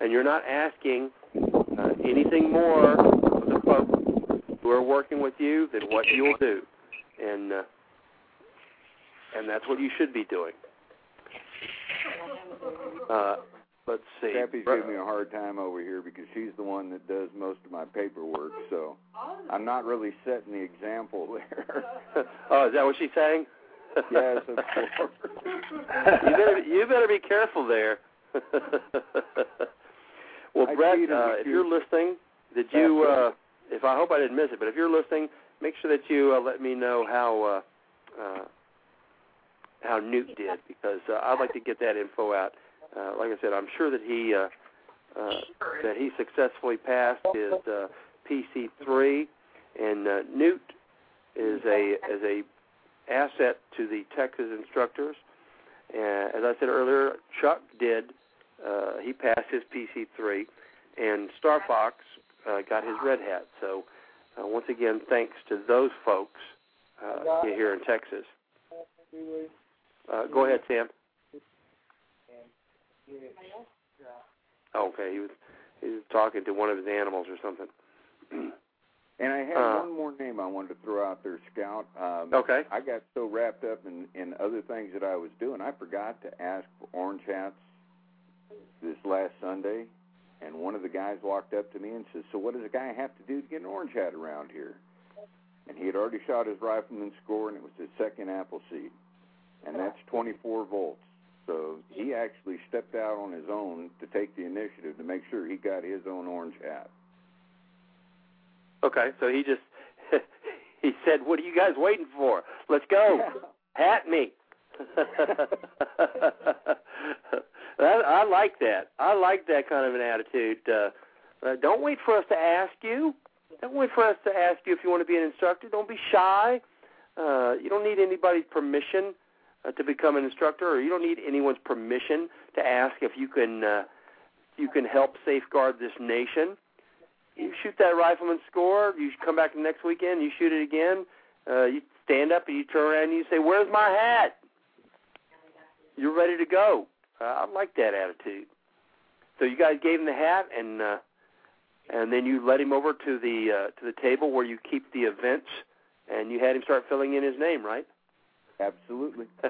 and you're not asking uh, anything more of the folks who are working with you than what you'll do, and uh, and that's what you should be doing. Uh, let's see. Cappy's giving me a hard time over here because she's the one that does most of my paperwork, so I'm not really setting the example there. *laughs* oh, is that what she's saying? *laughs* yes, of course. *laughs* you better you better be careful there. well, I Brett, uh, if you. you're listening, did you? Uh, if I hope I didn't miss it, but if you're listening, make sure that you uh, let me know how uh, uh, how Newt did because uh, I'd like to get that info out. Uh, like I said, I'm sure that he uh, uh, that he successfully passed his uh, PC3, and uh, Newt is a as a asset to the Texas instructors. And as I said earlier, Chuck did. Uh, he passed his PC3, and Star Fox uh, got his red hat. So uh, once again, thanks to those folks uh, here in Texas. Uh, go ahead, Sam. Okay, he was he was talking to one of his animals or something. And I had Uh, one more name I wanted to throw out there, Scout. Um, Okay. I got so wrapped up in, in other things that I was doing, I forgot to ask for orange hats this last Sunday. And one of the guys walked up to me and says, "So what does a guy have to do to get an orange hat around here?" And he had already shot his rifleman score, and it was his second apple seed, and that's 24 volts. So he actually stepped out on his own to take the initiative to make sure he got his own orange hat. Okay, so he just *laughs* he said, "What are you guys waiting for? Let's go, *laughs* hat me." *laughs* I, I like that. I like that kind of an attitude. Uh, uh, don't wait for us to ask you. Don't wait for us to ask you if you want to be an instructor. Don't be shy. Uh, you don't need anybody's permission uh, to become an instructor, or you don't need anyone's permission to ask if you can uh, you can help safeguard this nation. You shoot that rifleman score. You come back the next weekend. You shoot it again. Uh, you stand up and you turn around and you say, "Where's my hat?" You're ready to go. Uh, I like that attitude. So you guys gave him the hat, and uh, and then you led him over to the uh, to the table where you keep the events, and you had him start filling in his name, right? Absolutely. *laughs*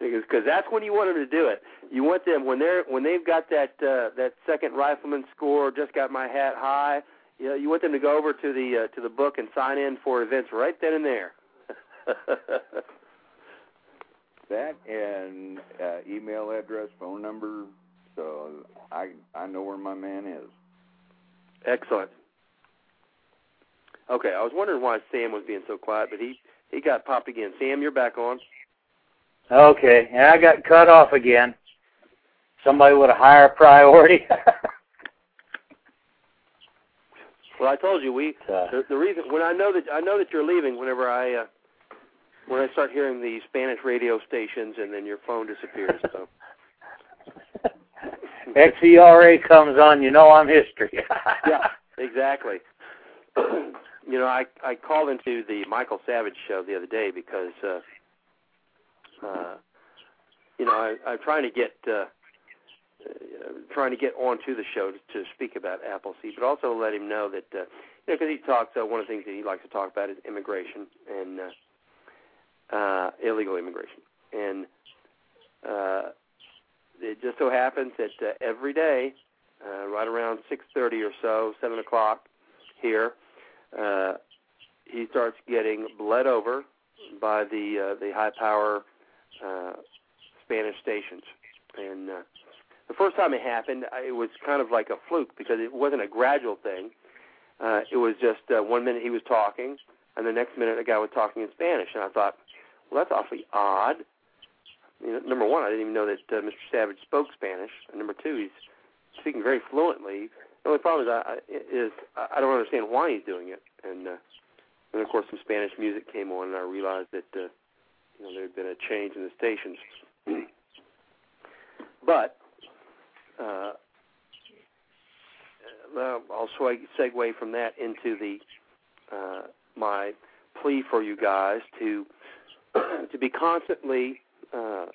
because that's when you want them to do it. You want them when they're when they've got that uh, that second rifleman score, just got my hat high. You know, you want them to go over to the uh, to the book and sign in for events right then and there. *laughs* that and uh, email address, phone number, so I I know where my man is. Excellent. Okay, I was wondering why Sam was being so quiet, but he he got popped again. Sam, you're back on. Okay, and I got cut off again. Somebody with a higher *laughs* priority. Well, I told you we uh, the, the reason when I know that I know that you're leaving whenever I uh, when I start hearing the Spanish radio stations and then your phone disappears. So *laughs* XERA comes on, you know I'm history. *laughs* yeah, exactly. *clears throat* you know, I I called into the Michael Savage show the other day because uh, uh, you know I, I'm trying to get uh, uh, trying to get onto the show to, to speak about Appleseed, but also let him know that uh, you know because he talks. Uh, one of the things that he likes to talk about is immigration and uh, uh, illegal immigration, and uh, it just so happens that uh, every day, uh, right around six thirty or so, seven o'clock here, uh, he starts getting bled over by the uh, the high power uh, Spanish stations, and uh, the first time it happened, it was kind of like a fluke because it wasn't a gradual thing. Uh, it was just uh, one minute he was talking, and the next minute a guy was talking in Spanish, and I thought, well, that's awfully odd. You know, number one, I didn't even know that uh, Mr. Savage spoke Spanish, and number two, he's speaking very fluently. Only problem is I, I- is I I don't understand why he's doing it, and uh, and of course some Spanish music came on, and I realized that uh, you know there had been a change in the stations. *clears throat* but uh, well, I'll segue from that into the uh, my plea for you guys to *clears throat* to be constantly uh,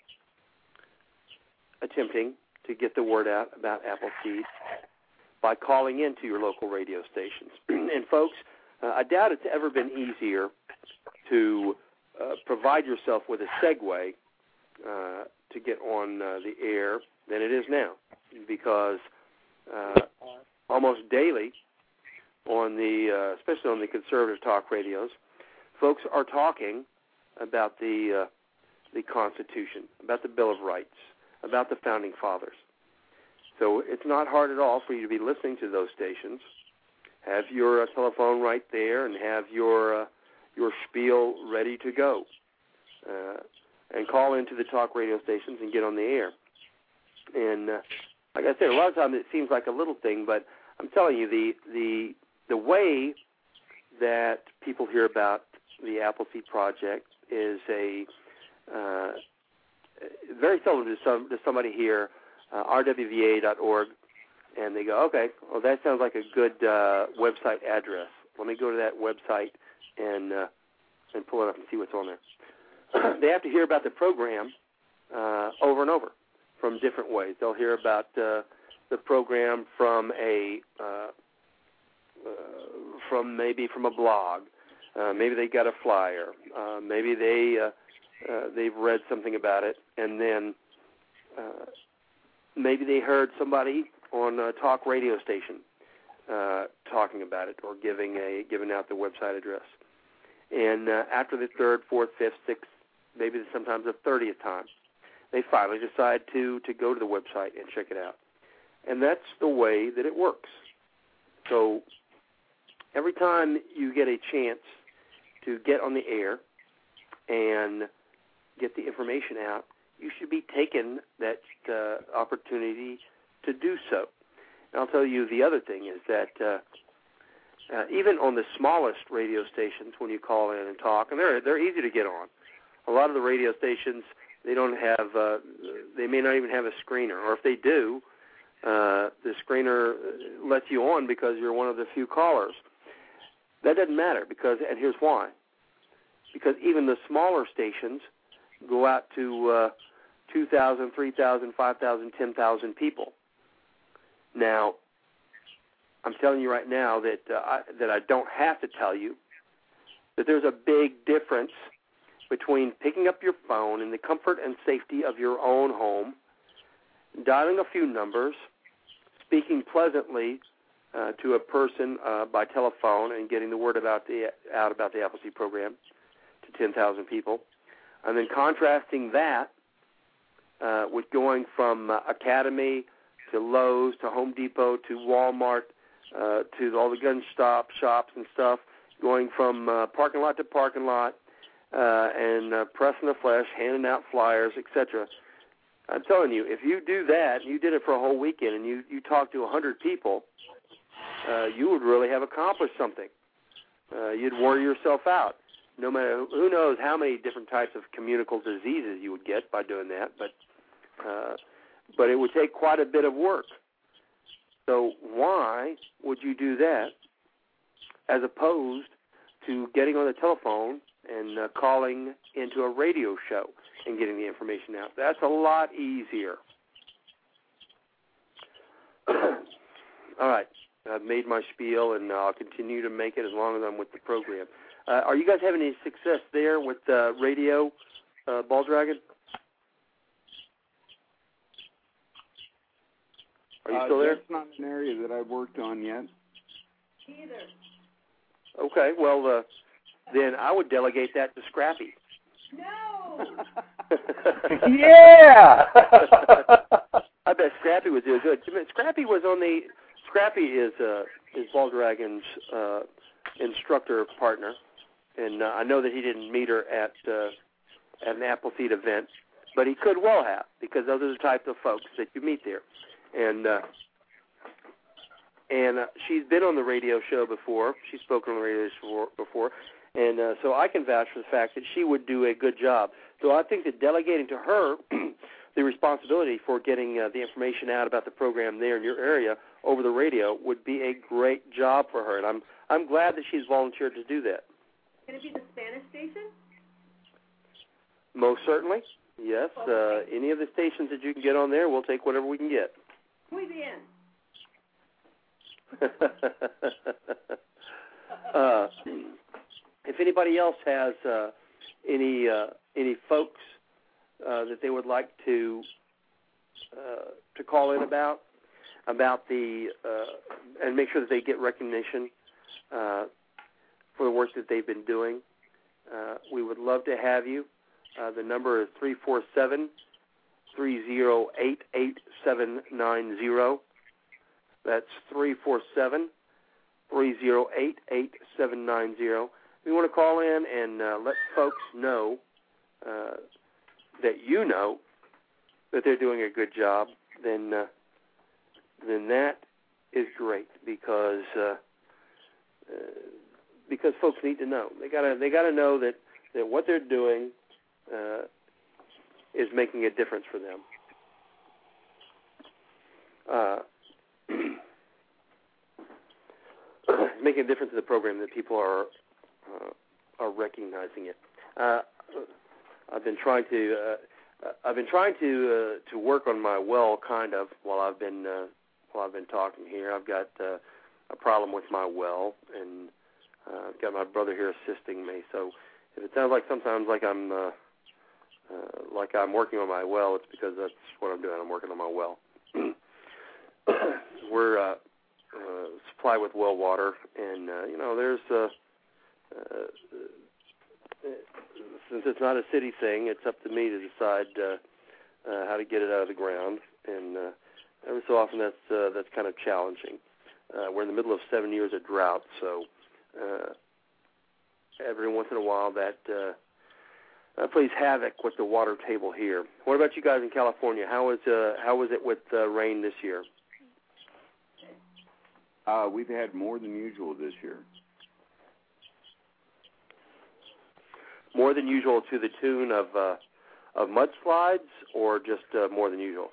attempting to get the word out about Appleseed by calling into your local radio stations. *clears throat* and folks, uh, I doubt it's ever been easier to uh, provide yourself with a segue uh, to get on uh, the air than it is now, because uh, almost daily on the, uh, especially on the conservative talk radios, folks are talking about the uh, the Constitution, about the Bill of Rights, about the founding fathers. So it's not hard at all for you to be listening to those stations. Have your uh, telephone right there and have your uh, your spiel ready to go. Uh, and call into the talk radio stations and get on the air. And uh, like I said, a lot of times it seems like a little thing, but I'm telling you, the the the way that people hear about the Appleseed Project is a uh, very seldom does, some, does somebody hear uh, rwva.org and they go, okay, well that sounds like a good uh, website address. Let me go to that website and uh, and pull it up and see what's on there. *clears throat* they have to hear about the program uh, over and over from different ways. They'll hear about uh, the program from a uh, uh, from maybe from a blog. Uh, maybe they got a flyer. Uh, maybe they uh, uh, they've read something about it, and then uh, maybe they heard somebody on a talk radio station uh, talking about it or giving a giving out the website address. And uh, after the third, fourth, fifth, sixth, maybe sometimes the thirtieth time, they finally decide to to go to the website and check it out. And that's the way that it works. So every time you get a chance to get on the air and get the information out, you should be taking that uh, opportunity to do so. And I'll tell you the other thing is that uh, uh, even on the smallest radio stations, when you call in and talk, and they're they're easy to get on. A lot of the radio stations they don't have uh, they may not even have a screener, or if they do, uh, the screener lets you on because you're one of the few callers. That doesn't matter because, and here's why. Because even the smaller stations go out to uh, 2,000, 3,000, 5,000, 10,000 people. Now, I'm telling you right now that uh, I, that I don't have to tell you that there's a big difference between picking up your phone in the comfort and safety of your own home, dialing a few numbers, speaking pleasantly uh, to a person uh, by telephone and getting the word about the out about the Appleseed program to 10,000 people, and then contrasting that uh, with going from uh, Academy to Lowe's to Home Depot to Walmart uh, to all the gun stop shops and stuff, going from uh, parking lot to parking lot uh, and uh, pressing the flesh, handing out flyers, etc. I'm telling you, if you do that, and you did it for a whole weekend, and you you talk to a hundred people, uh, you would really have accomplished something. Uh, you'd wear yourself out. No matter who knows how many different types of communicable diseases you would get by doing that, but uh, but it would take quite a bit of work. So why would you do that as opposed to getting on the telephone and uh, calling into a radio show and getting the information out? That's a lot easier. *clears throat* All right. I've made my spiel, and I'll continue to make it as long as I'm with the program. Uh, are you guys having any success there with uh, radio, uh, Ball Dragon? Are you uh, still there? That's not an area that I've worked on yet. Either. Okay, well, uh, then I would delegate that to Scrappy. No. *laughs* yeah. *laughs* I bet Scrappy would do good. Scrappy was on the. Scrappy is uh, is Ball Dragon's uh, instructor partner, and uh, I know that he didn't meet her at uh, at an Appleseed event, but he could well have because those are the type of folks that you meet there, and uh, and uh, she's been on the radio show before. She's spoken on the radio show before, and uh, so I can vouch for the fact that she would do a good job. So I think that delegating to her *clears throat* the responsibility for getting uh, the information out about the program there in your area over the radio would be a great job for her, and I'm I'm glad that she's volunteered to do that. Can it be the Spanish station? Most certainly, yes. Uh, any of the stations that you can get on there, we'll take whatever we can get. Muy bien. *laughs* uh, if anybody else has uh, any uh, any folks uh, that they would like to uh, to call in about about the uh, and make sure that they get recognition uh, for the work that they've been doing, uh, we would love to have you. Uh, the number is three four seven three zero eight eight seven nine zero. That's three four seven three zero eight eight seven nine zero. We want to call in and uh, let folks know uh, that you know that they're doing a good job, then uh, then that is great because uh, uh, because folks need to know. They gotta they gotta know that that what they're doing uh, is making a difference for them. Uh, *clears throat* making a difference in the program that people are uh, are recognizing it. Uh, I've been trying to uh, I've been trying to uh, to work on my well kind of while I've been uh, while I've been talking here. I've got uh, a problem with my well and uh, I've got my brother here assisting me. So if it sounds like sometimes like I'm uh, uh, like I'm working on my well, it's because that's what I'm doing. I'm working on my well. *clears throat* We're uh, uh, supplied with well water, and uh, you know there's uh, uh, since it's not a city thing, it's up to me to decide uh, uh, how to get it out of the ground, and uh, every so often that's uh, that's kind of challenging. Uh, we're in the middle of seven years of drought, so uh, every once in a while that uh, uh, plays havoc with the water table here. What about you guys in California? How is uh, how was it with uh, rain this year? Uh, we've had more than usual this year. More than usual to the tune of uh, of mudslides, or just uh, more than usual?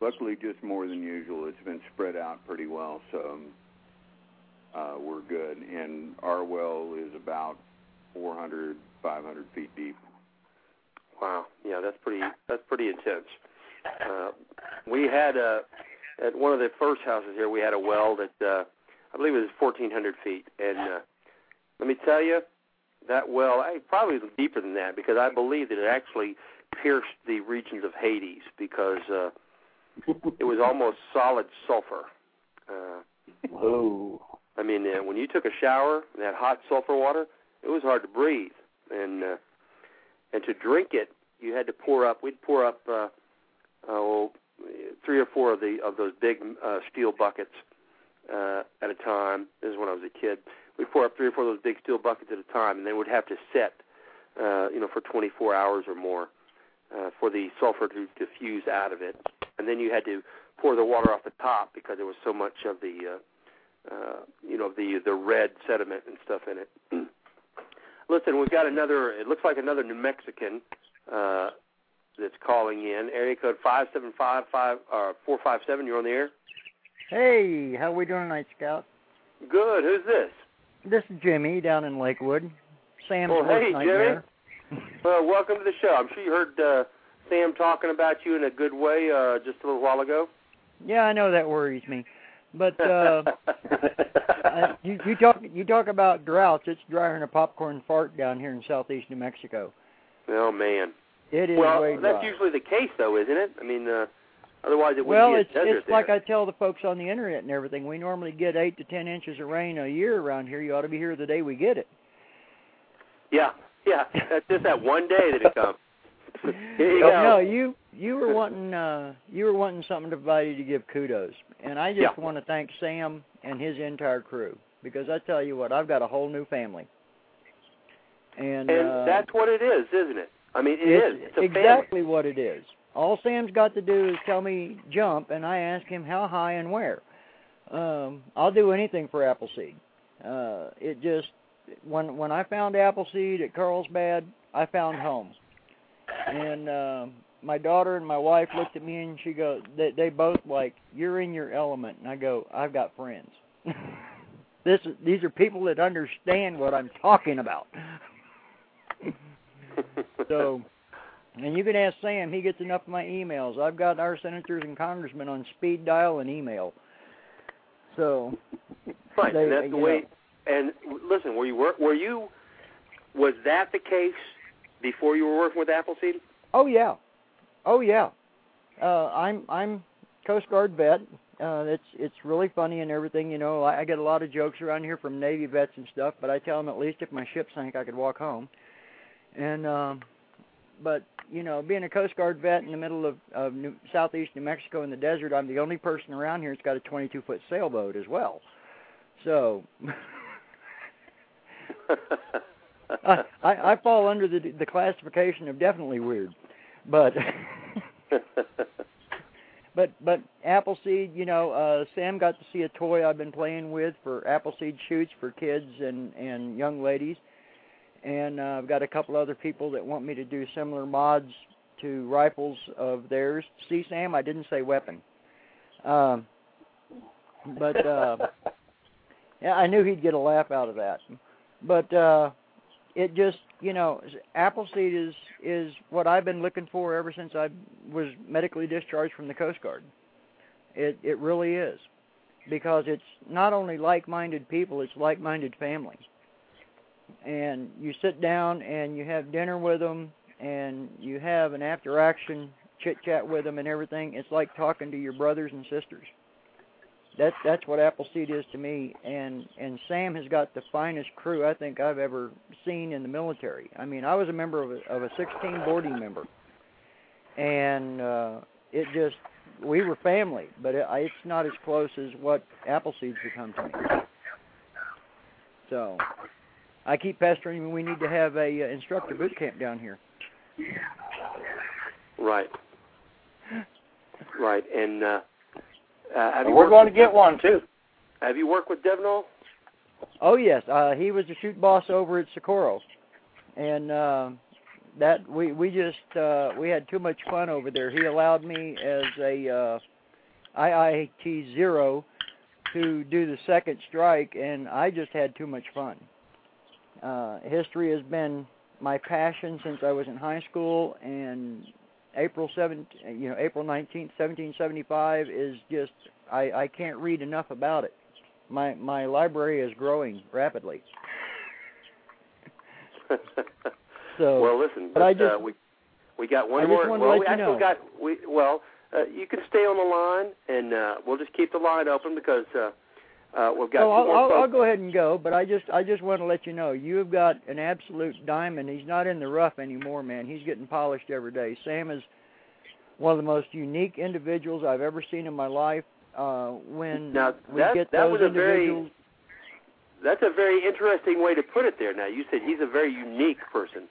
Luckily, just more than usual. It's been spread out pretty well, so um, uh, we're good. And our well is about 400, 500 feet deep. Wow, yeah, that's pretty that's pretty intense. Uh, we had a at one of the first houses here. We had a well that uh, I believe it was 1,400 feet, and uh, let me tell you, that well, I, probably deeper than that, because I believe that it actually pierced the regions of Hades because uh, *laughs* it was almost solid sulfur. Uh, Whoa. I mean, uh, when you took a shower in that hot sulfur water, it was hard to breathe, and uh, and to drink it, you had to pour up. We'd pour up uh, oh, three or four of the of those big uh, steel buckets uh, at a time. This is when I was a kid. We'd pour up three or four of those big steel buckets at a time, and then we'd have to set, uh, you know, for 24 hours or more uh, for the sulfur to diffuse out of it, and then you had to pour the water off the top because there was so much of the uh, uh, you know the the red sediment and stuff in it. *clears throat* Listen, we've got another. It looks like another New Mexican uh, that's calling in. Area code five seven five five uh, four five seven. You're on the air. Hey, how are we doing tonight, Scout? Good. Who's this? This is Jimmy down in Lakewood. Sam's worst hey, nightmare. *laughs* *laughs* Well, welcome to the show. I'm sure you heard uh, Sam talking about you in a good way uh, just a little while ago. Yeah, I know that worries me. But uh uh, you, you talk you talk about droughts. It's drier than a popcorn fart down here in southeast New Mexico. oh man. It is well, that's usually the case, though, isn't it? I mean, uh, otherwise it well, wouldn't it's be a desert Well, it's like. I tell the folks on the internet and everything. We normally get eight to ten inches of rain a year around here. You ought to be here the day we get it. Yeah, yeah. That's just that one day that it comes. *laughs* You Oh. No, you you were *laughs* wanting uh you were wanting something to somebody to give kudos, and I just Yeah. want to thank Sam and his entire crew because I tell you what, I've got a whole new family, and, and uh, that's what it is, isn't it? I mean, it it's is. It's exactly what it is. All Sam's got to do is tell me jump, and I ask him how high and where. Um, I'll do anything for Appleseed. Uh, it just when when I found Appleseed at Carlsbad, I found home. And um, my daughter and my wife looked at me and she goes, they, they both like, "You're in your element." And I go, "I've got friends. *laughs* this is, these are people that understand what I'm talking about." *laughs* so and you can ask Sam. He gets enough of my emails. I've got our senators and congressmen on speed dial and email. So Right, they- and that's the know. way. And listen, were you wor- were you was that the case before you were working with Appleseed? Oh yeah, oh yeah. Uh, I'm I'm Coast Guard vet. Uh, it's it's really funny and everything. You know, I, I get a lot of jokes around here from Navy vets and stuff. But I tell them at least if my ship sank, I could walk home. And um, but you know, being a Coast Guard vet in the middle of, of New, southeast New Mexico in the desert, I'm the only person around here that's got a 22 foot sailboat as well. So *laughs* *laughs* I, I I fall under the the classification of definitely weird, but *laughs* but but Appleseed, you know, uh Sam got to see a toy I've been playing with for Appleseed shoots for kids and and young ladies, and uh, I've got a couple other people that want me to do similar mods to rifles of theirs. See, Sam, I didn't say weapon. Um, but uh, *laughs* yeah, I knew he'd get a laugh out of that. But uh, it just, you know, Appleseed is is what I've been looking for ever since I was medically discharged from the Coast Guard. It it really is because it's not only like-minded people, it's like-minded family. And you sit down and you have dinner with them and you have an after-action chit-chat with them and everything. It's like talking to your brothers and sisters. That's that's what Appleseed is to me, and and Sam has got the finest crew I think I've ever seen in the military. I mean, I was a member of a, of a 16 boarding member, and uh, it just we were family, but it, it's not as close as what Appleseed's become to me. So, I keep pestering him. We need to have a uh, instructor boot camp down here. Right. Right. And uh, uh, have you We're going to with- get one too. Have you worked with Devnall? Oh yes, uh, he was the shoot boss over at Socorro, and uh, that we we just uh, we had too much fun over there. He allowed me as a uh, IIT zero to do the second strike, and I just had too much fun. Uh, history has been my passion since I was in high school, and April 7, you know, April 19th, 1775 is just I I can't read enough about it. My my library is growing rapidly. *laughs* So well, listen, but I but, uh, just- we we got one I more. well, we you actually know. got we well. Uh, you can stay on the line, and uh, we'll just keep the line open because uh, uh, we've got oh, I'll, I'll, I'll go ahead and go, but I just I just want to let you know you've got an absolute diamond. He's not in the rough anymore, man. He's getting polished every day. Sam is one of the most unique individuals I've ever seen in my life. Uh, when Now, we that- get that those was a very- individuals, That's a very interesting way to put it. There. Now, you said he's a very unique person.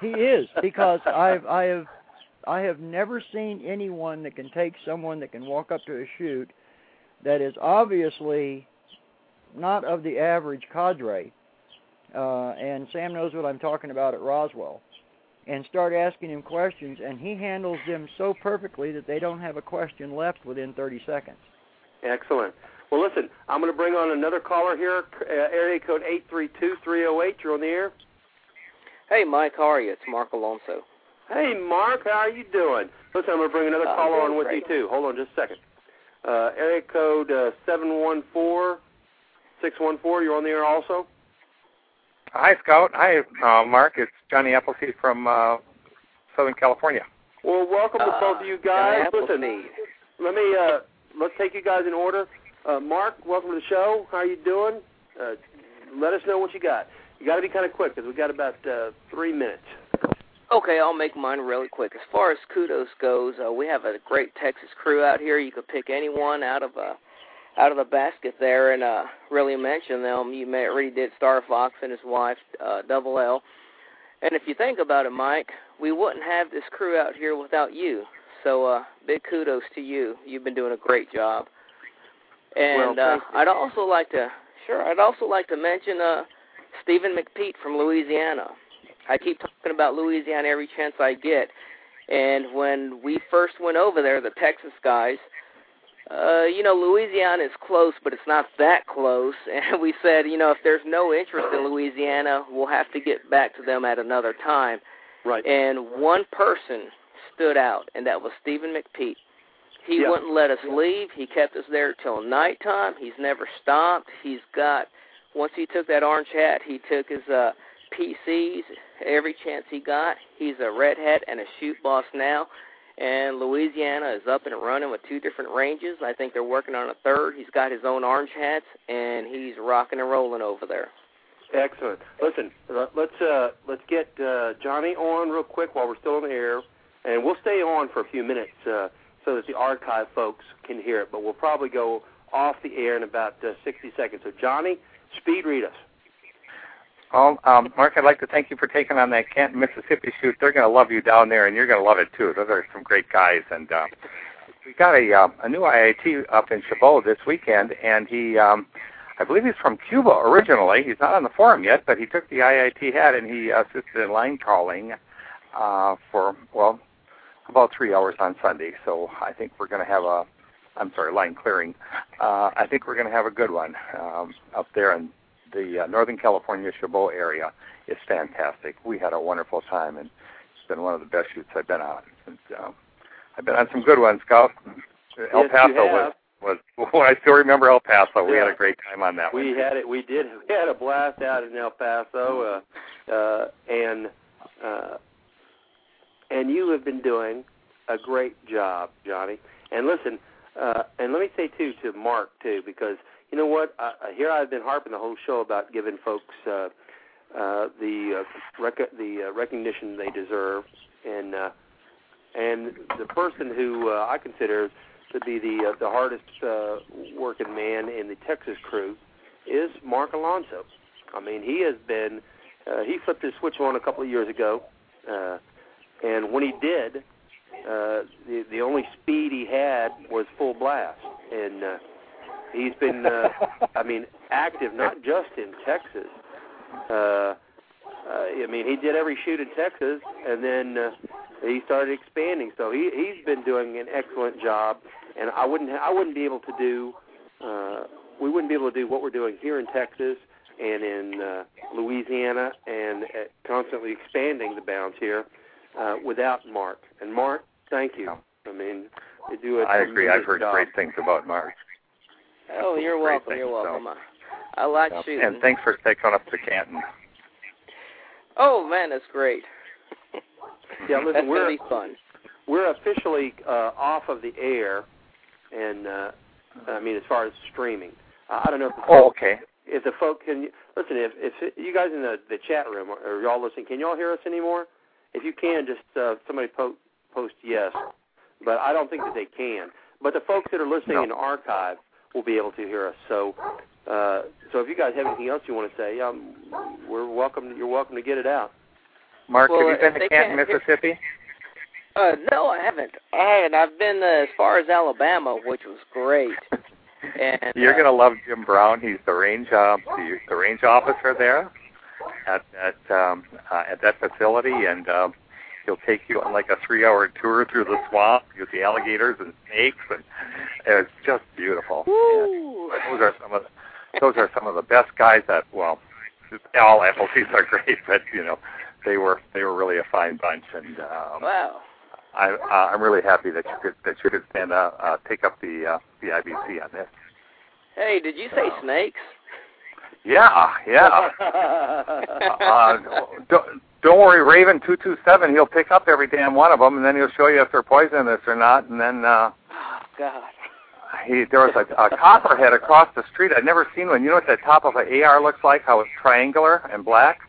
he is *laughs* because I've I have I have never seen anyone that can take someone that can walk up to a shoot that is obviously not of the average cadre. Uh, and Sam knows what I'm talking about at Roswell. And start asking him questions, and he handles them so perfectly that they don't have a question left within 30 seconds. Excellent. Well, listen, I'm going to bring on another caller here, uh, area code eight three two three zero eight. You're on the air. Hey, Mike, how are you? It's Mark Alonso. Hey, Mark, how are you doing? Listen, I'm going to bring another I'm caller on with great. you too. Hold on just a second. Uh, area code uh, seven one four six one four. You're on the air also. Hi, Scout. Hi, uh, Mark. It's Johnny Appleseed from uh, Southern California. Well, welcome to Uh, both of you guys. Listen, let me uh, let's take you guys in order. Uh, Mark, welcome to the show. How are you doing? Uh, let us know what you got. You got to be kind of quick because we got about uh, three minutes. Okay, I'll make mine really quick. As far as kudos goes, uh, we have a great Texas crew out here. You could pick anyone out of uh, out of the basket there and uh, really mention them. You may already did Star Fox and his wife, uh, Double L. And if you think about it, Mike, we wouldn't have this crew out here without you. So uh, big kudos to you. You've been doing a great job. And Well, uh. I'd also like to, sure, I'd also like to mention uh, Stephen McPeak from Louisiana. I keep talking about Louisiana every chance I get. And when we first went over there, the Texas guys, uh, you know, Louisiana is close, but it's not that close. *laughs* And we said, you know, if there's no interest in Louisiana, we'll have to get back to them at another time. Right. And one person stood out, and that was Stephen McPeak. He Yeah. wouldn't let us leave. He kept us there till nighttime. He's never stopped. He's got once he took that orange hat, he took his uh PCs every chance he got. He's a red hat and a shoot boss now. And Louisiana is up and running with two different ranges. I think they're working on a third. He's got his own orange hats and he's rocking and rolling over there. Excellent. Listen, let's uh, let's get uh, Johnny on real quick while we're still on the air, and we'll stay on for a few minutes uh, so that the archive folks can hear it. But we'll probably go off the air in about uh, 60 seconds. So, Johnny, speed read us. Um, um, Mark, I'd like to thank you for taking on that Canton, Mississippi shoot. They're going to love you down there, and you're going to love it too. Those are some great guys, and uh, we got a uh, a new IIT up in Chabot this weekend, and he, um, I believe he's from Cuba originally. He's not on the forum yet, but he took the IIT hat and he assisted in line calling uh, for well about three hours on Sunday. So I think we're going to have a I'm sorry, line clearing. Uh, I think we're going to have a good one um, up there in the uh, Northern California Chabot area. It's fantastic. We had a wonderful time, and it's been one of the best shoots I've been on. And, uh, I've been on some good ones, Scout. El Yes, Paso was was well, *laughs* I still remember El Paso. We had a great time on that We one. had it. We did. *laughs* We had a blast out in El Paso, uh, uh, and uh, and you have been doing a great job, Johnny. And listen, uh, and let me say too to Mark too, because you know what? Uh, here I've been harping the whole show about giving folks uh, uh, the uh, rec- the uh, recognition they deserve, and uh, and the person who uh, I consider to be the uh, the hardest uh, working man in the Texas crew is Mark Alonso. I mean, he has been uh, he flipped his switch on a couple of years ago, uh, and when he did, uh, the the only speed he had was full blast, and uh, he's been uh, *laughs* I mean active not just in Texas. Uh, uh, I mean, he did every shoot in Texas, and then uh, he started expanding. So he he's been doing an excellent job, and I wouldn't I wouldn't be able to do uh, we wouldn't be able to do what we're doing here in Texas and in uh, Louisiana, and uh, constantly expanding the bounds here uh, without Mark. And Mark, thank you. I mean, you do a I agree. I've heard job. great things about Mark. Oh, you're Great welcome. things, You're welcome. so. I, I like Yep. shooting. And thanks for taking us to Canton. Oh man, that's great. Yeah, listen, that's we're gonna be fun. we're officially uh, off of the air, and uh, I mean as far as streaming. Uh, I don't know if the Oh, folk, okay. if the folk can listen. If if you guys in the the chat room are, are y'all listening, can y'all hear us anymore? If you can, just uh, somebody po- post yes. But I don't think that they can. But the folks that are listening No. in the archive will be able to hear us. So, uh, so if you guys have anything else you want to say, um, we're welcome. You're welcome to get it out. Mark, Well, have you been to Canton, Mississippi? Uh, no, I haven't. I haven't. I've been uh, as far as Alabama, which was great. *laughs* And You're uh, gonna love Jim Brown. He's the range uh, the, the range officer there at at um, uh, at that facility, and um, he'll take you on like a three-hour tour through the swamp with the alligators and snakes, and it's just beautiful. Woo. And those are some of the, those are some of the best guys that well, all FLCs are *laughs* great, but you know they were they were really a fine bunch, and um, Wow. I, uh, I'm really happy that you could that you could stand uh, uh, take up the uh, the IBC on this. Hey, did you say snakes? Yeah, yeah. *laughs* uh, don't, don't worry, Raven two two seven. He'll pick up every damn one of them, and then he'll show you if they're poisonous or not. And then uh, Oh God. he there was a, a copperhead across the street. I'd never seen one. You know what the top of an AR looks like? How it's triangular and black.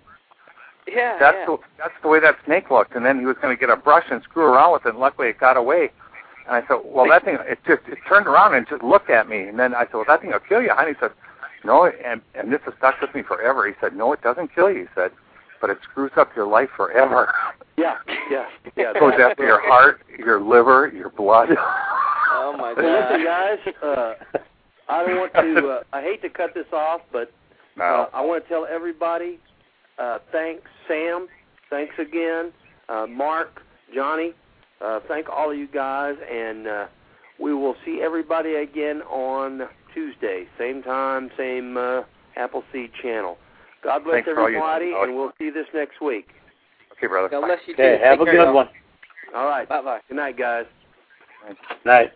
Yeah. That's yeah. the that's the way that snake looked. And then he was going to get a brush and screw around with it. And luckily, it got away. And I said, "Well, that thing it just it turned around and just looked at me." And then I said, "Well, that thing will kill you, honey." He said, "No," and and this has stuck with me forever. He said, "No, it doesn't kill you." He said, "But it screws up your life forever." Yeah, yeah, yeah. It goes after your heart, your liver, your blood. Oh my Well, *laughs* listen, guys. Uh, I don't want to. Uh, I hate to cut this off, but No. uh, I want to tell everybody. Uh, thanks, Sam. Thanks again, uh, Mark, Johnny. Uh, thank all of you guys, and uh, we will see everybody again on Tuesday, same time, same uh, Appleseed channel. God bless Thanks for all you everybody, and we'll see you this next week. okay, brother. God bless you Okay, too. have Take a care, good y'all. one. All right. Bye bye. Good night, guys. Night.